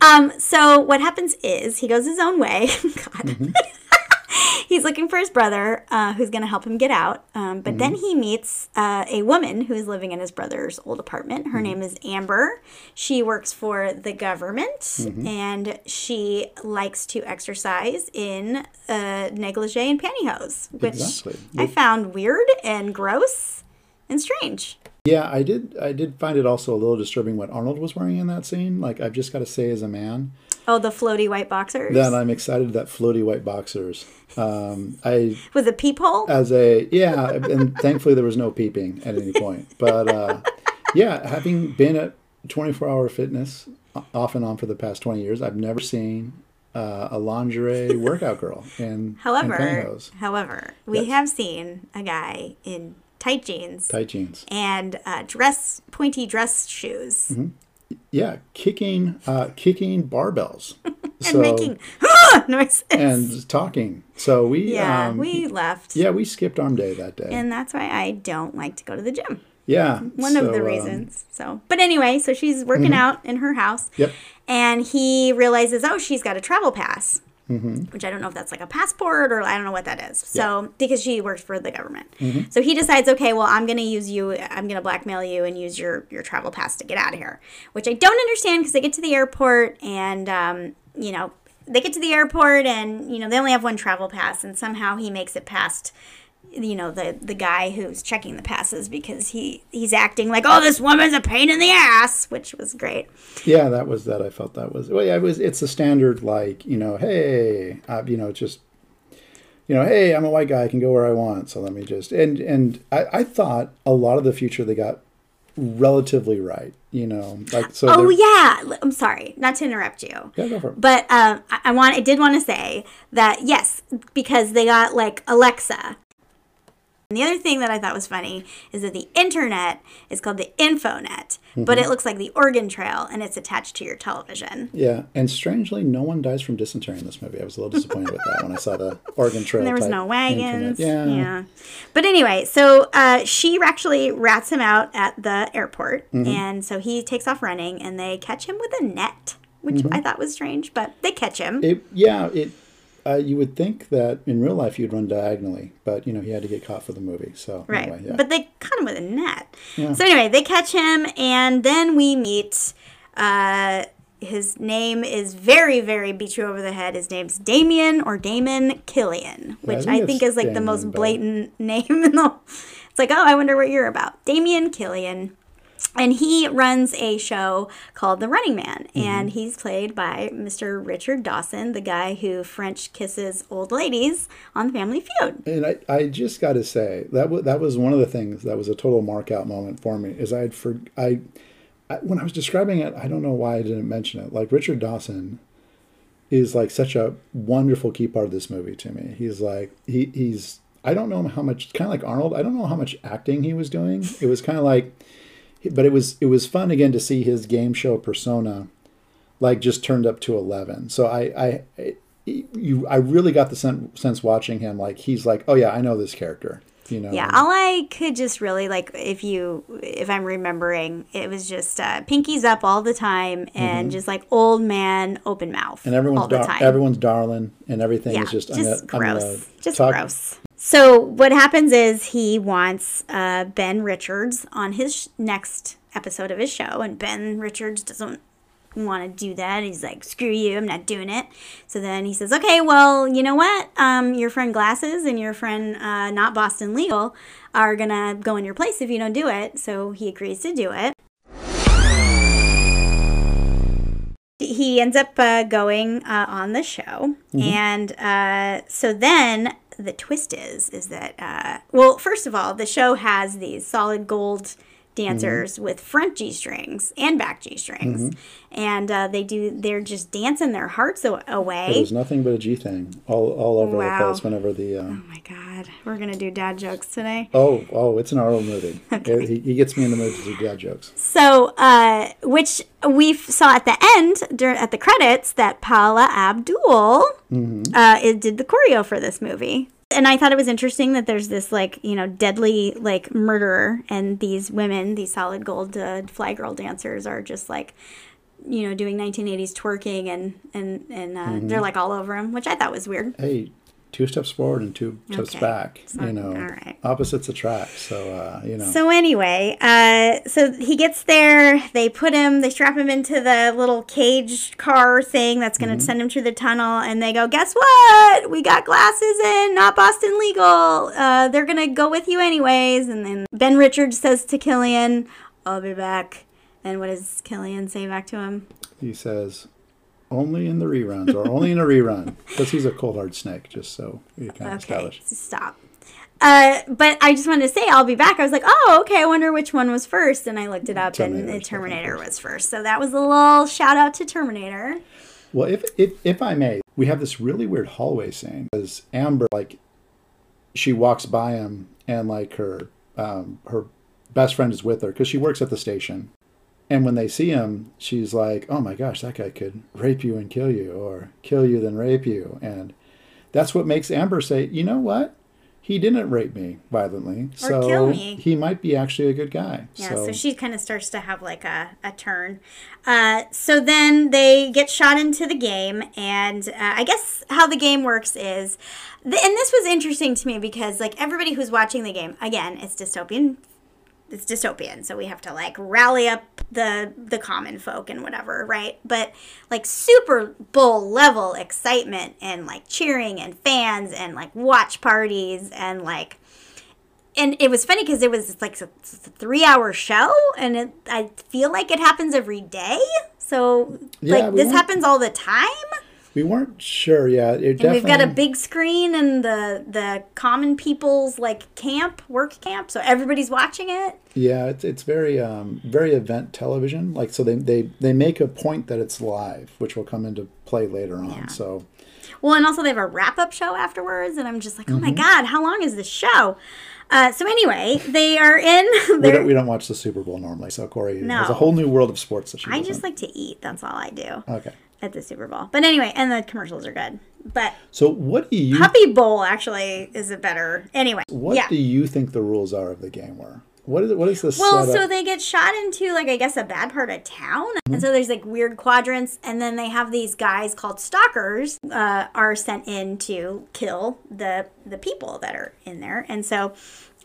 Um, so what happens is he goes his own way. God. He's looking for his brother, uh, who's going to help him get out. Um, but then he meets uh, a woman who is living in his brother's old apartment. Her name is Amber. She works for the government, and she likes to exercise in uh, negligee and pantyhose, which Exactly. I found weird and gross and strange. Yeah, I did. I did find it also a little disturbing what Arnold was wearing in that scene. Like, I've just got to say, as a man, Oh, the floaty white boxers. Then I'm excited that floaty white boxers. Um, I With a peephole. as a yeah, and thankfully there was no peeping at any point. But uh, yeah, having been at 24 Hour Fitness off and on for the past 20 years, I've never seen uh, a lingerie workout girl in, in However, pantyhose, however, we Yes. have seen a guy in tight jeans tight jeans. and uh, dress pointy dress shoes Mm-hmm. Yeah, kicking uh, kicking barbells. and making noises. and talking. So we yeah, um, we left. yeah we skipped arm day that day. And that's why I don't like to go to the gym. yeah, One of so, the um, reasons. so, but anyway, so she's working out in her house. Yep. And he realizes, oh, she's got a travel pass. Mm-hmm. Which I don't know if that's like a passport or I don't know what that is. So, because she works for the government. Mm-hmm. So he decides, okay, well, I'm going to use you, I'm going to blackmail you and use your, your travel pass to get out of here. Which I don't understand because they get to the airport and, um, you know, they get to the airport and, you know, they only have one travel pass and somehow he makes it past you know the the guy who's checking the passes because he he's acting like oh this woman's a pain in the ass which was great Yeah, that was that. I felt that was well. Yeah, it was. It's a standard like you know, hey, uh, you know, just you know, hey, I'm a white guy, I can go where I want, so let me just and and I, I thought a lot of the future they got relatively right. You know, like so. oh yeah i'm sorry not to interrupt you yeah, go for it. but um, I, I want i did want to say that yes because they got like alexa and the other thing that I thought was funny is that the internet is called the Infonet, but Mm-hmm. it looks like the Oregon Trail and it's attached to your television. Yeah, and strangely, no one dies from dysentery in this movie. I was a little disappointed with that when I saw the Oregon Trail. And there was no wagons. internet. Yeah. But anyway, so uh, she actually rats him out at the airport. Mm-hmm. And so he takes off running and they catch him with a net, which I thought was strange, but they catch him. Mm-hmm. It, yeah, it. Uh, you would think that in real life you'd run diagonally, but you know he had to get caught for the movie. So Right. anyway, yeah. But they caught him with a net. Yeah. So anyway, they catch him, and then we meet. Uh, his name is very, very beat you over the head. His name's Damien or Damon Killian, which think I think is like the most Damon, blatant name in the. It's like, oh, I wonder what you're about. Damien Killian. And he runs a show called The Running Man. Mm-hmm. And he's played by Mr. Richard Dawson, the guy who French kisses old ladies on The Family Feud. And I, I just got to say that w- that was one of the things that was a total mark out moment for me. Is I had for I, I when I was describing it, I don't know why I didn't mention it. Like Richard Dawson is like such a wonderful key part of this movie to me. He's like he he's I don't know how much kind of like Arnold. I don't know how much acting he was doing. It was kind of like, but it was it was fun again to see his game show persona, like just turned up to eleven. So I I. you I really got the sen- sense watching him like he's like oh yeah I know this character you know Yeah, all I could just really like, if you, if I'm remembering, it was just uh, pinkies up all the time and just like old man open mouth Mm-hmm. and everyone's all the dar- time. everyone's darling and everything yeah, is just, just, I'm gonna- I'm gross, just talk- gross. So what happens is he wants uh, Ben Richards on his sh- next episode of his show, and Ben Richards doesn't want to do that. He's like, "Screw you, I'm not doing it." So then he says, "Okay, well, you know what? Um, your friend Glasses and your friend uh, not Boston Legal are gonna go in your place if you don't do it." So he agrees to do it. He ends up uh, going uh, on the show, and uh, so then the twist is is that uh, well, first of all, the show has these solid gold dancers with front G strings and back G strings, and uh, they do. They're just dancing their hearts a- away. was nothing but a G thing all, all over Wow. the place whenever the. Uh, Oh my god, we're gonna do dad jokes today. oh, oh, it's an old movie. He, he gets me in the mood to do dad jokes. So, uh, which we saw at the end dur- at the credits that Paula Abdul uh, it did the choreo for this movie. And I thought it was interesting that there's this like you know deadly like murderer, and these women, these solid gold uh, fly girl dancers, are just like you know doing 1980s twerking, and and and uh, they're like all over him, which I thought was weird. Hey, two steps forward and two steps back. So- you know, right. opposites attract. So, uh, you know. So anyway, uh, so he gets there. They put him, they strap him into the little cage car thing that's going to send him through the tunnel, and they go, "Guess what? We got glasses in, not Boston legal. Uh, they're going to go with you anyways." And then Ben Richards says to Killian, "I'll be back." And what does Killian say back to him? he says, only in the reruns or only in a rerun. Because he's a cold hard snake, just so you kind of Okay, establish. stop. Uh, but I just wanted to say I'll be back. I was like, oh, okay. I wonder which one was first, and I looked it up, Terminator and the Terminator was first. So that was a little shout out to Terminator. Well, if, if if I may, we have this really weird hallway scene because Amber, like, she walks by him and like her um, her best friend is with her because she works at the station, and when they see him, she's like, "Oh my gosh, that guy could rape you and kill you, or kill you then rape you," and that's what makes Amber say, "You know what? He didn't rape me violently, Or so kill me." he might be actually a good guy." Yeah, so, she kind of starts to have like a, a turn. Uh, so then they get shot into the game, and uh, I guess how the game works is, and this was interesting to me because like everybody who's watching the game, again, it's dystopian. It's dystopian, so we have to like rally up the the common folk and whatever, right? But like Super Bowl level excitement and like cheering and fans and like watch parties and like and it was funny because it was like a, three hour show and it, i feel like it happens every day. So Yeah, like this happens all the time we weren't sure. Yeah, it and definitely. we've got a big screen and the the common people's like camp work camp so everybody's watching it Yeah, it's it's very um, very event television. Like so, they, they they make a point that it's live, which will come into play later on. Yeah. So well and also they have a wrap-up show afterwards and i'm just like oh Mm-hmm. my god how long is this show uh, so anyway they are in we don't we don't watch the Super Bowl normally. So Cory has a whole new world of sports that she i doesn't. just like to eat that's all i do okay. At the super bowl but anyway and the commercials are good but So what do you Puppy Bowl actually is a better. Anyway, what yeah. do you think the rules are of the game were? What is it? What is the well, setup? so they get shot into like I guess a bad part of town, Mm-hmm. and so there's like weird quadrants, and then they have these guys called stalkers uh, are sent in to kill the the people that are in there, and so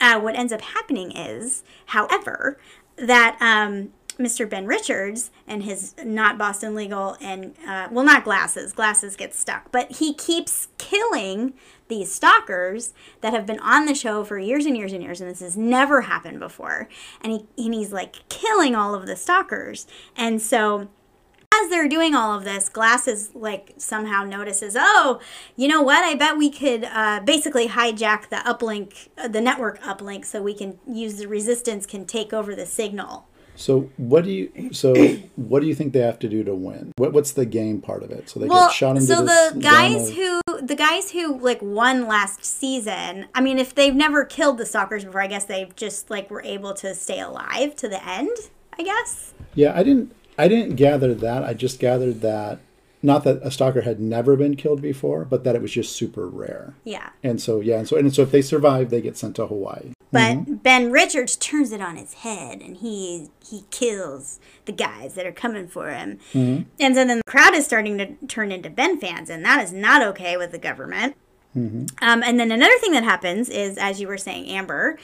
uh, what ends up happening is, however, that um, Mr. Ben Richards and his not Boston legal and uh, well, not glasses. Glasses get stuck, but he keeps killing these stalkers that have been on the show for years and years and years, and this has never happened before. And he and he's like killing all of the stalkers, and so as they're doing all of this, Glasses like somehow notices, oh, you know what? I bet we could uh, basically hijack the uplink, uh, the network uplink, so we can use the resistance can take over the signal. So what do you so what do you think they have to do to win? What what's the game part of it? So they Well, get shot into so the guys who the guys who like won last season, I mean, if they've never killed the stalkers before, I guess they've just like were able to stay alive to the end. I guess. Yeah, I didn't. I didn't gather that. I just gathered that not that a stalker had never been killed before, but that it was just super rare. Yeah. And so yeah, and so and so if they survive, they get sent to Hawaii. But mm-hmm. Ben Richards turns it on his head and he he kills the guys that are coming for him. Mm-hmm. And so then the crowd is starting to turn into Ben fans, and that is not okay with the government. Um, and then another thing that happens is, as you were saying, Amber.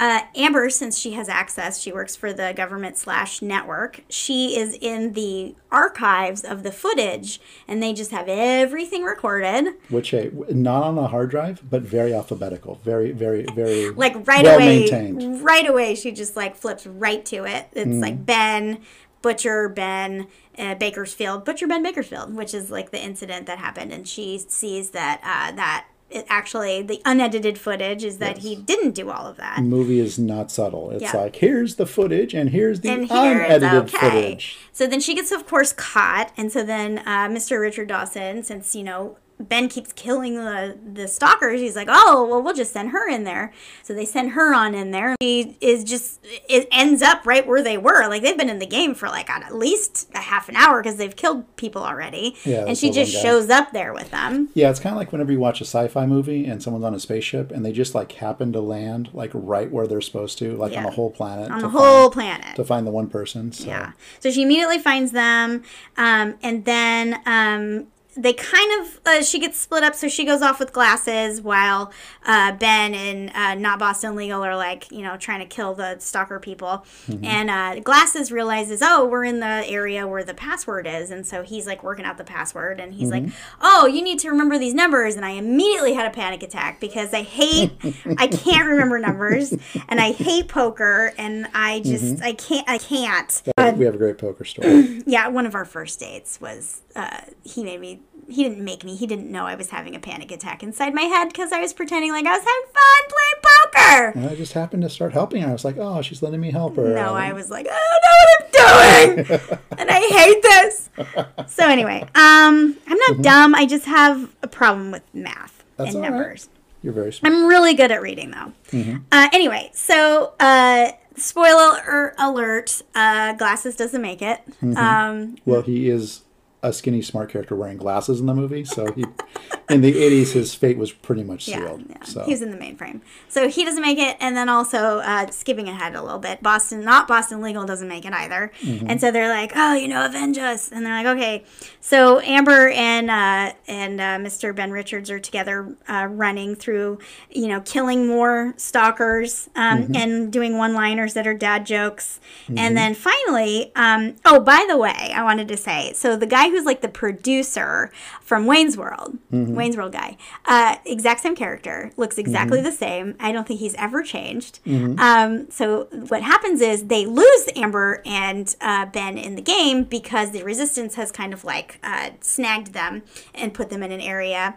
Uh, Amber, since she has access, she works for the government slash network. She is in the archives of the footage, and they just have everything recorded. Which hey, not on a hard drive, but very alphabetical, very very very like right well away maintained. right away she just like flips right to it it's Mm. like ben butcher ben uh, bakersfield butcher ben bakersfield which is like the incident that happened and she sees that uh, that it actually the unedited footage is that he didn't do all of that. The movie is not subtle. It's Yeah. like here's the footage and here's the and here unedited okay. footage. So then she gets, of course, caught, and so then uh, Mr. Richard Dawson, since you know Ben keeps killing the the stalkers, he's like, oh well, we'll just send her in there. So they send her on in there. She is just it ends up right where they were. Like they've been in the game for like at least a half an hour because they've killed people already. Yeah, and she just shows up there with them. Yeah, it's kind of like whenever you watch a sci-fi movie and someone's on a spaceship and they just like happen to land like right where they're supposed to, like on Yeah. the whole planet. on to the whole find, planet. to find the one person. So. Yeah. So she immediately finds them, um, and then um, they kind of uh, she gets split up. So she goes off with glasses while uh, Ben and uh, not Boston Legal are like you know trying to kill the stalker people. And uh, glasses realizes oh we're in the area where the password is, and so he's like working out the password, and he's like oh you need to remember these numbers, and I immediately had a panic attack because I hate I can't remember numbers, and I hate poker, and I just I can't I can't we have a great poker story. yeah, one of our first dates was uh, he made me. He didn't make me. He didn't know I was having a panic attack inside my head because I was pretending like I was having fun playing poker. and I just happened to start helping her. I was like, oh, she's letting me help her. No, Um, I was like, I don't know what I'm doing, and I hate this. So anyway, um, I'm not dumb. I just have a problem with math Mm-hmm. That's and all right. numbers. You're very smart. I'm really good at reading though. Mm-hmm. Uh, anyway, so uh, spoiler alert: uh, glasses doesn't make it. Mm-hmm. Um, Well, he is a skinny, smart character wearing glasses in the movie. So he, in the '80s, his fate was pretty much sealed. Yeah, So he was in the mainframe. So he doesn't make it, and then also uh, skipping ahead a little bit, Boston, not Boston Legal, doesn't make it either. Mm-hmm. And so they're like, "Oh, you know, avenge us!" And they're like, "Okay." So Amber and uh, and uh, Mr. Ben Richards are together, uh, running through, you know, killing more stalkers um, Mm-hmm. and doing one-liners that are dad jokes. And then finally, um, oh, by the way, I wanted to say, so the guy who's like the producer from Wayne's World, Mm-hmm. Wayne's World guy, uh, exact same character, looks exactly the same. I don't think he's ever changed. Um, so what happens is they lose Amber and uh, Ben in the game because the Resistance has kind of like uh, snagged them and put them in an area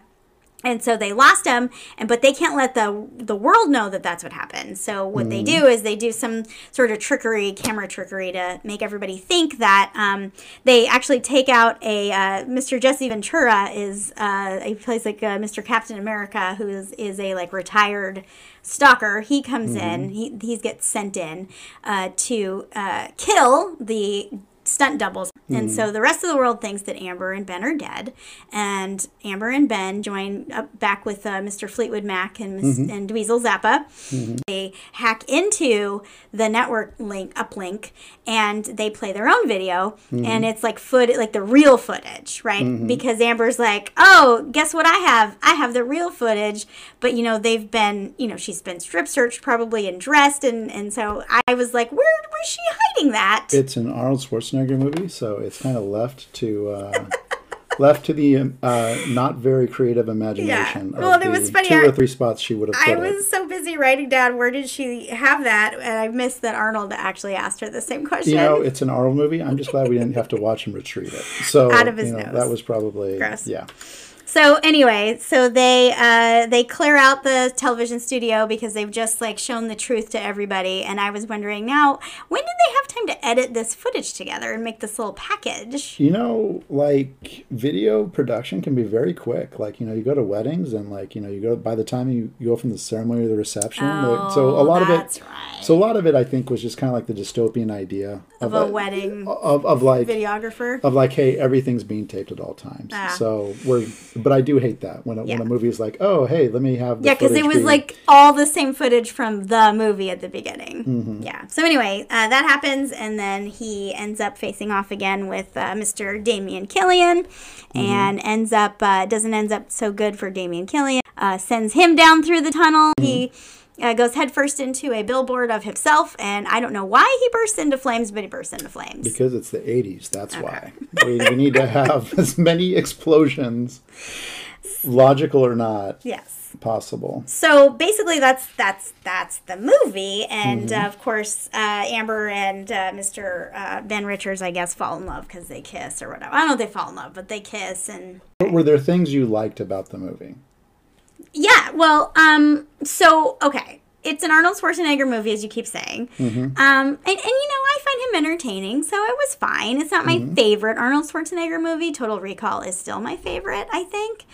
and so they lost him and but they can't let the the world know that that's what happened. So what they do is they do some sort of trickery camera trickery to make everybody think that um, they actually take out a uh, mr jesse ventura is uh, he plays like uh, mr captain america who is, is a like retired stalker. He comes in. He, he gets sent in uh, to uh, kill the stunt doubles. And so hmm. the rest of the world thinks that Amber and Ben are dead. And Amber and Ben join up back with uh, Mr. Fleetwood Mac and, Miss, mm-hmm. and Dweezil Zappa. Mm-hmm. They hack into the network link uplink and they play their own video. Mm-hmm. And it's like foot like the real footage, right? Because Amber's like, oh, guess what I have? I have the real footage. But you know, they've been, you know, she's been strip searched probably and dressed and, and so I was like, where was she hiding that? it's an Arnold Schwarzenegger movie, so it's kind of left to uh, left to the uh, not very creative imagination. Yeah. Well, of it the was funny, Two I- or three spots she would have I put it. was so busy writing down where did she have that, and I missed that Arnold actually asked her the same question. You know, it's an Arnold movie. I'm just glad we didn't have to watch him retrieve it. So Out of his you know, nose. that was probably Gross. yeah. so anyway, so they uh, they clear out the television studio because they've just like shown the truth to everybody, and I was wondering now when did they have time to edit this footage together and make this little package? You know, like video production can be very quick. Like, you know, you go to weddings and like, you know, you go by the time you, you go from the ceremony to the reception. like, so a lot of Oh, it right. So a lot of it I think was just kind of like the dystopian idea Of a wedding of, of like videographer. of like, hey, everything's being taped at all times. Ah. So we're, but I do hate that when a, when a movie is like, oh, hey, let me have the Yeah, because it was be- like all the same footage from the movie at the beginning. Mm-hmm. Yeah. So anyway, uh, that happens, and then he ends up facing off again with uh, Mr. Damien Killian, Mm-hmm. and ends up uh, doesn't ends up so good for Damien Killian. Uh, sends him down through the tunnel. He. Mm-hmm. Uh, goes headfirst into a billboard of himself, and I don't know why he bursts into flames, but he bursts into flames. because it's the 80s. That's why we, we need to have as many explosions, logical or not, yes. Possible. so basically that's that's that's the movie and Mm-hmm. uh, of course uh, amber and uh, mr uh, ben richards i guess fall in love because they kiss or whatever i don't know if they fall in love but they kiss and But were there things you liked about the movie? Yeah, well, um, so okay, it's an Arnold Schwarzenegger movie, as you keep saying. Mm-hmm. Um, and, and you know, I find him entertaining, so it was fine. It's not my Mm-hmm. favorite Arnold Schwarzenegger movie. Total Recall is still my favorite, I think.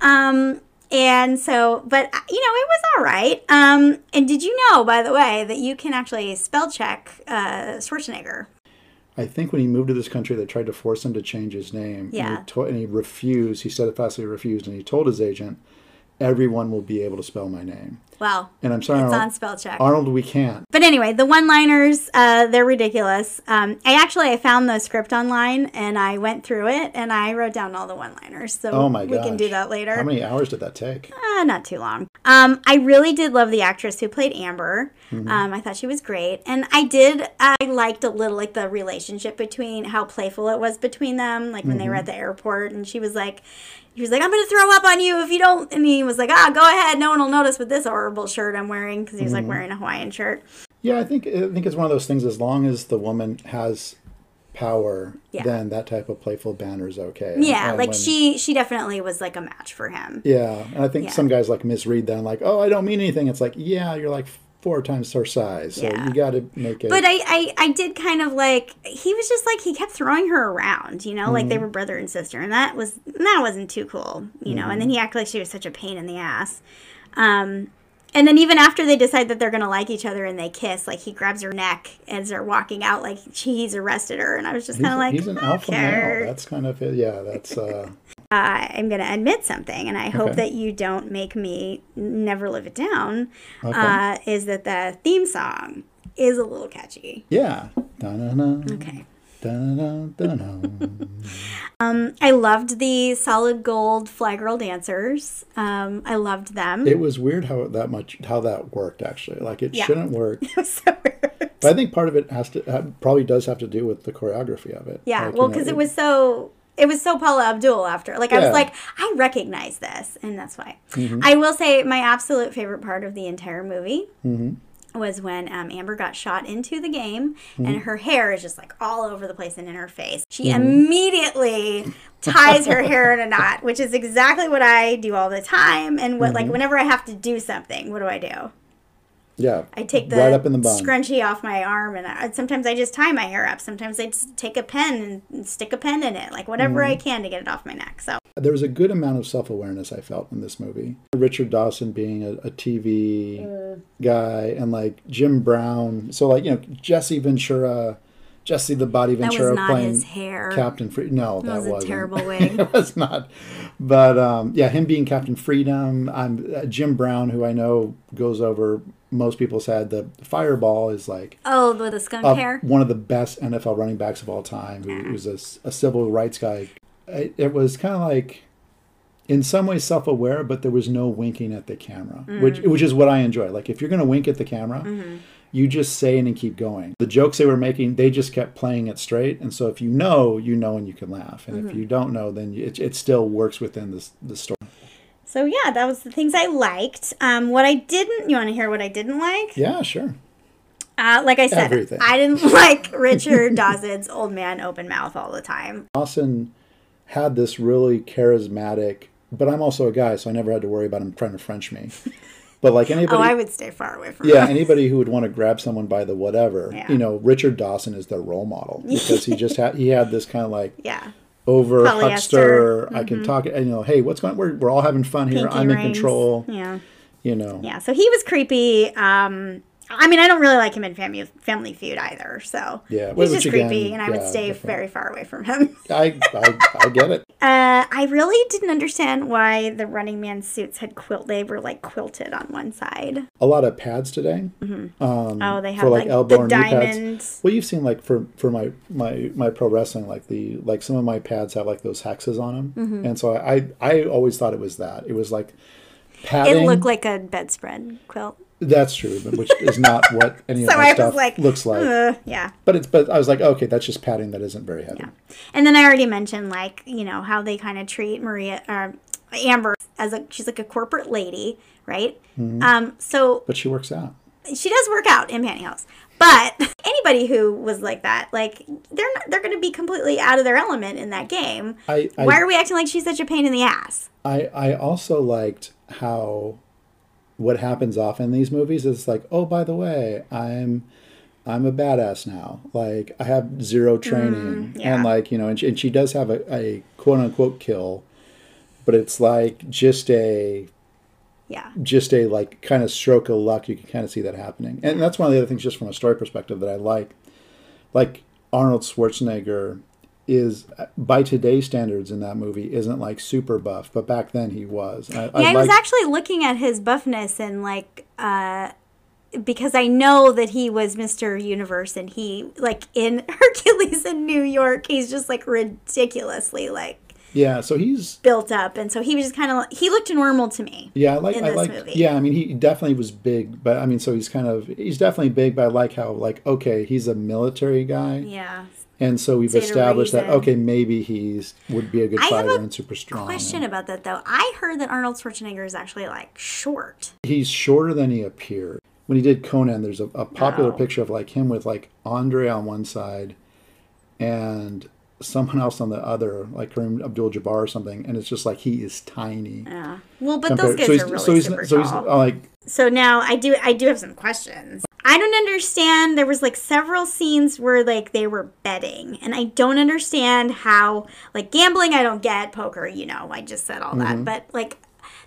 Um, and so, but uh, you know, it was all right. Um, and did you know, by the way, that you can actually spell check uh, Schwarzenegger? I think when he moved to this country, they tried to force him to change his name. And Yeah. he, to- and he refused. He steadfastly refused, and he told his agent, "Everyone will be able to spell my name." Well, And I'm sorry, it's Arnold, on spell check. Arnold, we can't. But anyway, the one-liners, uh, they're ridiculous. Um, I actually I found the script online and I went through it and I wrote down all the one-liners. So Oh my we gosh! can do that later. How many hours did that take? Uh, not too long. Um, I really did love the actress who played Amber. Mm-hmm. Um, I thought she was great, and I did. I liked a little like the relationship between how playful it was between them. Like when they were Mm-hmm. at the airport, and she was like, he was like, "I'm gonna throw up on you if you don't," and he was like, "Ah, go ahead. No one will notice with this horrible shirt I'm wearing because he was like Mm-hmm. wearing a Hawaiian shirt." Yeah, I think I think it's one of those things. As long as the woman has power, Yeah. then that type of playful banter is okay. Yeah, And like when- she she definitely was like a match for him. Yeah, and I think Yeah. some guys like misread that. and like, oh, I don't mean anything. It's like, yeah, you're like four times her size, so Yeah. you got to make it. But I, I, I did kind of like he was just like he kept throwing her around, you know, like Mm-hmm. they were brother and sister, and that was that wasn't too cool, you know. Mm-hmm. And then he acted like she was such a pain in the ass. Um, and then even after they decide that they're gonna like each other and they kiss, like he grabs her neck as they're walking out, like he's arrested her, and I was just kind of like, he's an alpha male. okay. That's kind of it. Yeah, that's. uh Uh, I'm gonna admit something, and I hope Okay. that you don't make me never live it down. Okay. Uh, is that the theme song is a little catchy? Yeah. Da-na-na, Okay. Um, I loved the solid gold fly girl dancers. Um, I loved them. It was weird how that much how that worked actually. Like it Yeah. shouldn't work. It was so weird. But I think part of it has to probably does have to do with the choreography of it. Yeah, Like, you well, know, because it was so it was so Paula Abdul after. Like I was like, I recognize this, and that's why. Mm-hmm. I will say my absolute favorite part of the entire movie Mm-hmm. Was when um, Amber got shot into the game, Mm-hmm. and her hair is just like all over the place and in her face. She immediately ties her hair in a knot, which is exactly what I do all the time. And what Mm-hmm. like whenever I have to do something, what do I do? Yeah. I take the, right up in the bun. scrunchie off my arm, and I, sometimes I just tie my hair up. Sometimes I just take a pen and, and stick a pen in it, like whatever Mm-hmm. I can to get it off my neck. So There was a good amount of self awareness I felt in this movie. Richard Dawson being a, a TV Mm. guy, and like Jim Brown. So like you know Jesse Ventura, Jesse the Body that Ventura was not playing his hair. Captain Free. No, that was a wasn't. terrible wig. it was not. But um, yeah, him being Captain Freedom. I'm uh, Jim Brown, who I know goes over most people's head. The Fireball is like oh, with the skunk uh, hair. one of the best NFL running backs of all time, who, who's a, civil rights guy. It, it was kind of like, in some ways, self-aware, but there was no winking at the camera, which which is what I enjoy. Like if you're gonna wink at the camera, you just say it and keep going. The jokes they were making, they just kept playing it straight, and so if you know, you know, and you can laugh, and if you don't know, then you, it, it still works within the the story. So yeah, that was the things I liked. Um, what I didn't. You want to hear what I didn't like? Yeah, sure. Uh, like I said, Everything. I didn't like Richard Dawson's old man open mouth all the time. Dawson had this really charismatic, but I'm also a guy, so I never had to worry about him trying to French me. But like anybody, Oh, I would stay far away from yeah, him. anybody who would want to grab someone by the whatever, Yeah. you know, Richard Dawson is their role model because he just had he had this kind of like Yeah. Over Polyester. Mm-hmm. huckster. I can talk, and you know, hey, what's going? We're we're all having fun here. Pinky I'm in control. Yeah. You know, Yeah. So he was creepy. Um, I mean, I don't really like him in Family Family Feud either. So Yeah, he's just again, creepy, and I would yeah, stay different. very far away from him. I, I I get it. Uh, I really didn't understand why the Running Man suits had quilt. They were like quilted on one side. A lot of pads today. Um, Oh, they for, have like, like, elbow the and knee pads. diamonds. Well, you've seen like for for my my my pro wrestling, like the like some of my pads have like those hexes on them, Mm-hmm. and so I, I I always thought it was that. It was like padding. It looked like a bedspread quilt. That's true, but which is not what any of So my I stuff like, looks like. Uh, yeah. But it's but I was like, okay, that's just padding that isn't very heavy. Yeah. And then I already mentioned like you know how they kind of treat Maria or Amber as a she's like a corporate lady, right? Mm-hmm. Um, so But she works out. she does work out in pantyhose. But anybody who was like that, like they're not, they're going to be completely out of their element in that game. I I, Why are we acting like she's such a pain in the ass? I I also liked how what happens often in these movies is like, oh, by the way, I'm I'm a badass now. Like I have zero mm, training, yeah. and like you know, and she, and she does have a, a quote unquote kill, but it's like just a Yeah. just a like kind of stroke of luck. You can kind of see that happening, and that's one of the other things, just from a story perspective, that I like. Like Arnold Schwarzenegger is, by today's standards in that movie, isn't like super buff, but back then he was. I, Yeah, I, was like- actually looking at his buffness and like uh because I know that he was Mr. Universe and he like in Hercules in New York, he's just like ridiculously like yeah. So he's built up and so he was just kind of he looked normal to me. Yeah, I like. I like. movie. Yeah, I mean, he definitely was big, but I mean, so he's kind of he's definitely big. But I like how like okay, he's a military guy, Yeah. And so we've So he had a established that okay, maybe he's would be a good I fighter a and super strong. Question about that though. I heard that Arnold Schwarzenegger is actually like short. He's shorter than he appeared. When he did Conan, there's a, a popular Oh. picture of like him with like Andre on one side, and someone else on the other, like Kareem Abdul-Jabbar or something, and it's just like he is tiny. Yeah. Well, but those compared- guys so he's, are really so he's, super so he's tall. uh, like So now I do I do have some questions. I don't understand. There was like several scenes where like they were betting, and I don't understand how like gambling. I don't get poker. You know, I just said all that, mm-hmm. but like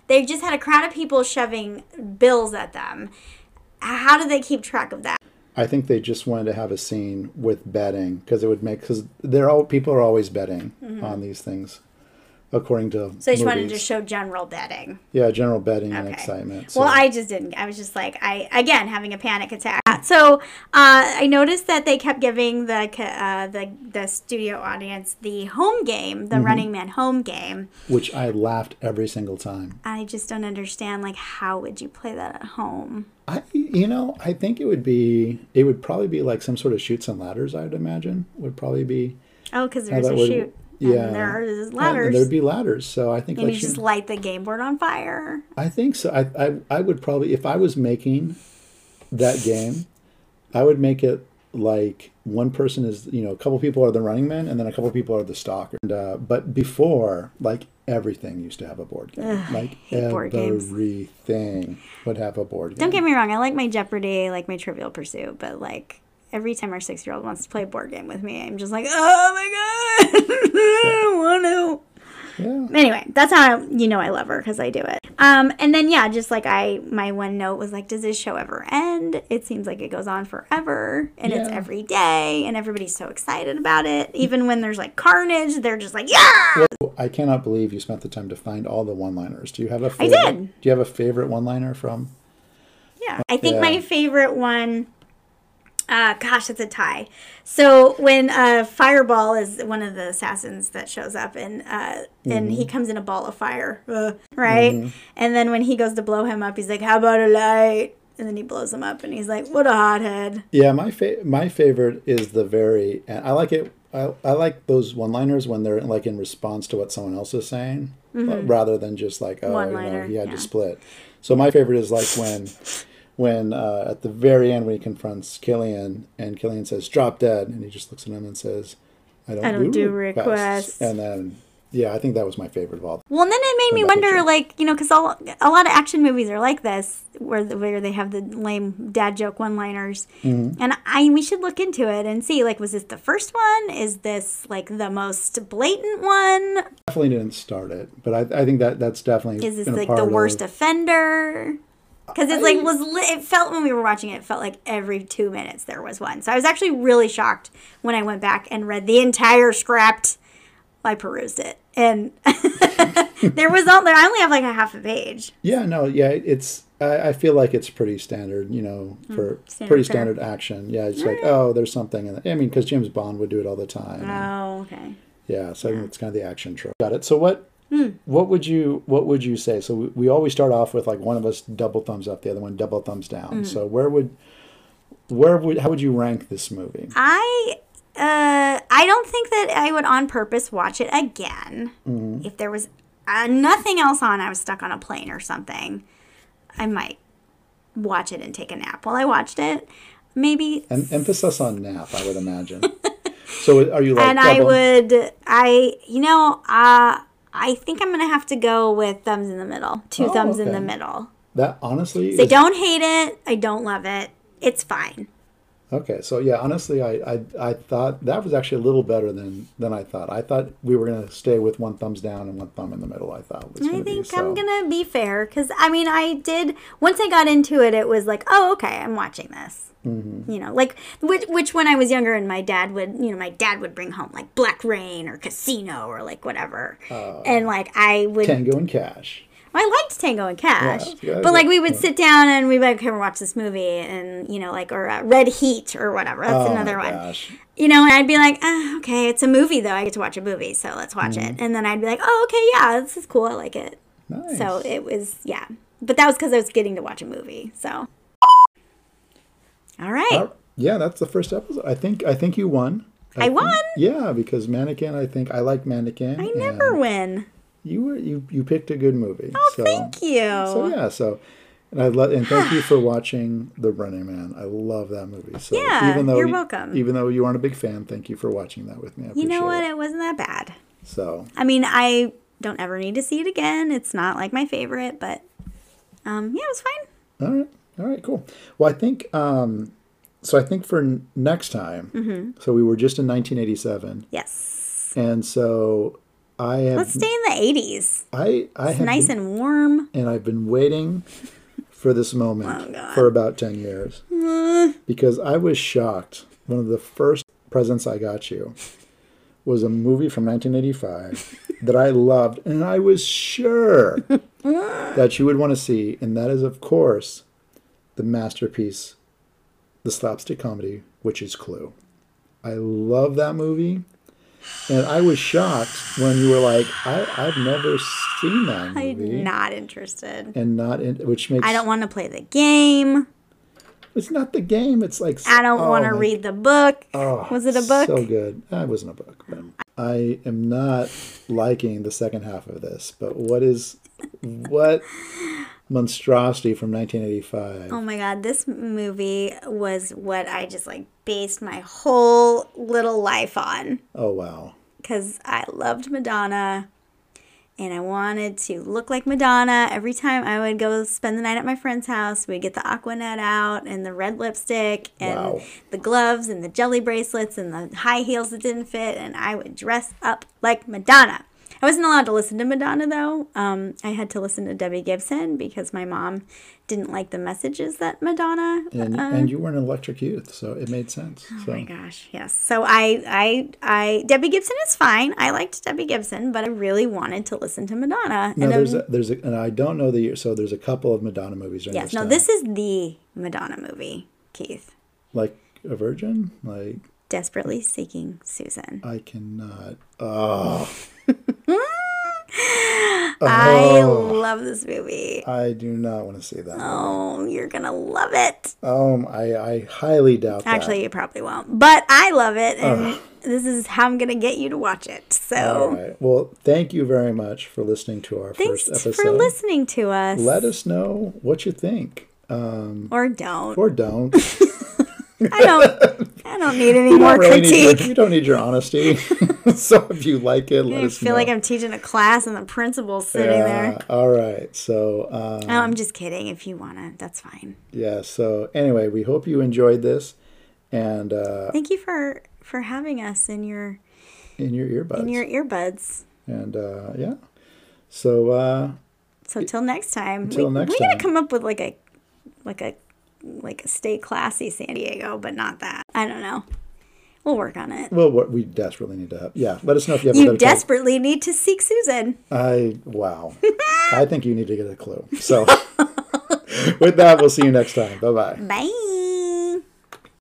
they just had a crowd of people shoving bills at them. How do they keep track of that? I think they just wanted to have a scene with betting because it would make because they're all people are always betting mm-hmm. on these things, according to Mm-hmm. So I just wanted to show general betting. yeah general betting and excitement. So, Well, I just didn't. I was just like, I again having a panic attack. So uh, I noticed that they kept giving the uh, the the studio audience the home game, the Running Man home game. which I laughed every single time. I just don't understand. Like, how would you play that at home? I you know I think it would be it would probably be like some sort of chutes and ladders. I'd imagine would probably be Oh, because there's a would- chute. Yeah, And there are And ladders. there'd be ladders. So I think and like you just light the game board on fire. I think so. I, I I would probably if I was making that game, I would make it like one person is you know a couple people are the running men and then a couple people are the stalker. And, uh, but before, like everything used to have a board game. like board games. everything would have a board game. Don't get me wrong. I like my Jeopardy, I like my Trivial Pursuit, but like every time our six year old wants to play a board game with me, I'm just like, oh my god, I want to. yeah. Anyway, that's how I, you know I love her because I do it. Um, and then yeah, just like I, my one note was like, does this show ever end? It seems like it goes on forever, and it's every day, and everybody's so excited about it. Even when there's like carnage, they're just like, yeah. I cannot believe you spent the time to find all the one-liners. Do you have a favorite? did. Do you have a favorite one-liner from? Yeah. I think Yeah. my favorite one, uh, gosh, it's a tie. So when uh, Fireball is one of the assassins that shows up, and uh, and he comes in a ball of fire, uh, right? And then when he goes to blow him up, he's like, "How about a light?" And then he blows him up, and he's like, "What a hothead!" Yeah, my fa- my favorite is the very. And I like it. I, I like those one-liners when they're like in response to what someone else is saying, uh, rather than just like oh, you know, Mm-hmm. He had yeah. to split. So my favorite is like when, when uh, at the very end when he confronts Killian and Killian says "drop dead" and he just looks at him and says, "I don't, I don't do requests." requests. And then yeah, I think that was my favorite of all. Well, and then it made me wonder, picture. like, you know, because a lot of action movies are like this, where where they have the lame dad joke one-liners, Mm-hmm. and I we should look into it and see, like, was this the first one? Is this like the most blatant one? Definitely didn't start it, but I, I think that that's definitely Is this like the worst Of, offender? Because it's like was li- it felt when we were watching it, it felt like every two minutes there was one. So I was actually really shocked when I went back and read the entire script. I perused it, and there was all there. I only have like a half a page. Yeah, no, yeah, it's. I, I feel like it's pretty standard, you know, for Hmm, standard pretty standard action. Yeah, it's like, oh, there's something in it. I mean, because James Bond would do it all the time. Oh, okay. yeah, so I think it's kind of the action trope. Got it. So what? Hmm. What would you What would you say? So we, we always start off with like one of us double thumbs up, the other one double thumbs down. Hmm. So where would, where would how would you rank this movie? I uh I don't think that I would on purpose watch it again. Mm-hmm. If there was uh, nothing else on, I was stuck on a plane or something. I might watch it and take a nap while I watched it. Maybe And emphasis on nap, I would imagine. so are you like and I would I you know uh I think I'm gonna have to go with thumbs in the middle. Two Oh, thumbs in the middle. That honestly, I is- don't hate it. I don't love it. It's fine. Okay, so yeah, honestly, I, I I thought that was actually a little better than than I thought. I thought we were gonna stay with one thumbs down and one thumb in the middle. I thought was I think be, so. I'm gonna be fair because I mean I did once I got into it it was like oh okay I'm watching this Mm-hmm. you know like which, which when I was younger and my dad would you know my dad would bring home like Black Rain or Casino or like whatever Oh. and like I would Tango and Cash. I liked Tango and Cash, Yeah, but like we would sit down and we'd like, okay, we're watch this movie, and you know, like or uh, Red Heat or whatever. That's Oh another one. You know, and I'd be like, ah, okay, it's a movie though. I get to watch a movie, so let's watch it. And then I'd be like, oh, okay, yeah, this is cool. I like it. Nice. So it was, yeah. But that was because I was getting to watch a movie. So, all right. Uh, yeah, that's the first episode. I think I think you won. I think- won? Yeah, because Mannequin. I think I like Mannequin. I never win. You were you you picked a good movie. Oh, so, thank you. So yeah, so and I love and thank you for watching The Running Man. I love that movie. So Yeah, even though you're you- welcome. Even though you aren't a big fan, thank you for watching that with me. I you know what? It. It wasn't that bad. So I mean, I don't ever need to see it again. It's not like my favorite, but um, yeah, it was fine. all right, all right, cool. Well, I think um, so. I think for n- next time. Mm-hmm. So we were just in 1987, Yes. and so I have Let's stay in the 80s. I I It's have nice and warm. and I've been waiting for this moment Oh, for about 10 years mm. because I was shocked. One of the first presents I got you was a movie from 1985 that I loved, and I was sure that you would want to see, and that is, of course, the masterpiece, the slapstick comedy, which is Clue. I love that movie. And I was shocked when you were like, I, I've never seen that movie I'm not interested. and not in which makes I don't want to play the game. it's not the game it's like I don't oh want to read the book. oh, Was it a book? so good that wasn't a book but i am not liking the second half of this but what is what monstrosity from 1985 Oh my god, this movie was what I just like based my whole little life on oh wow because I loved Madonna and I wanted to look like Madonna. Every time I would go spend the night at my friend's house, we'd get the Aquanet out and the red lipstick and Wow. the gloves and the jelly bracelets and the high heels that didn't fit, and I would dress up like Madonna. I wasn't allowed to listen to Madonna though. Um, I had to listen to Debbie Gibson because my mom didn't like the messages that Madonna. and uh, and you were an electric youth so it made sense so Oh my gosh, yes. So I, I, I, Debbie Gibson is fine. I liked Debbie Gibson, but I really wanted to listen to Madonna. no and there's a, there's a, and I don't know the year so there's a couple of Madonna movies yes, this no, time. this is the Madonna movie, Keith. like a virgin like Desperately seeking Susan. I cannot oh I Oh. love this movie. I do not want to see that Oh, you're gonna love it. Um, I, I highly doubt that. Actually, you probably won't, but I love it, and this is how I'm gonna get you to watch it. So, All right. Well, thank you very much for listening to our thanks first episode. for listening to us. Let us know what you think, um, or don't. or don't. I don't. I don't need any You more really critique. your, you don't need your honesty. so if you like it, let I us feel know. like I'm teaching a class and the principal's sitting there. All right. So um, Oh, I'm just kidding. If you wanna, that's fine. yeah. So anyway, we hope you enjoyed this, and uh, Thank you for for having us in your in your earbuds. in your earbuds. and uh, yeah. So uh, So till next time. Till we, next we gotta come up with like a like a like stay classy San Diego, but not that. I don't know. We'll work on it. well, what we desperately need to have. Yeah. Let us know if you have. You desperately need to seek Susan. I wow. I think you need to get a clue. So with that, we'll see you next time. Bye bye. Bye.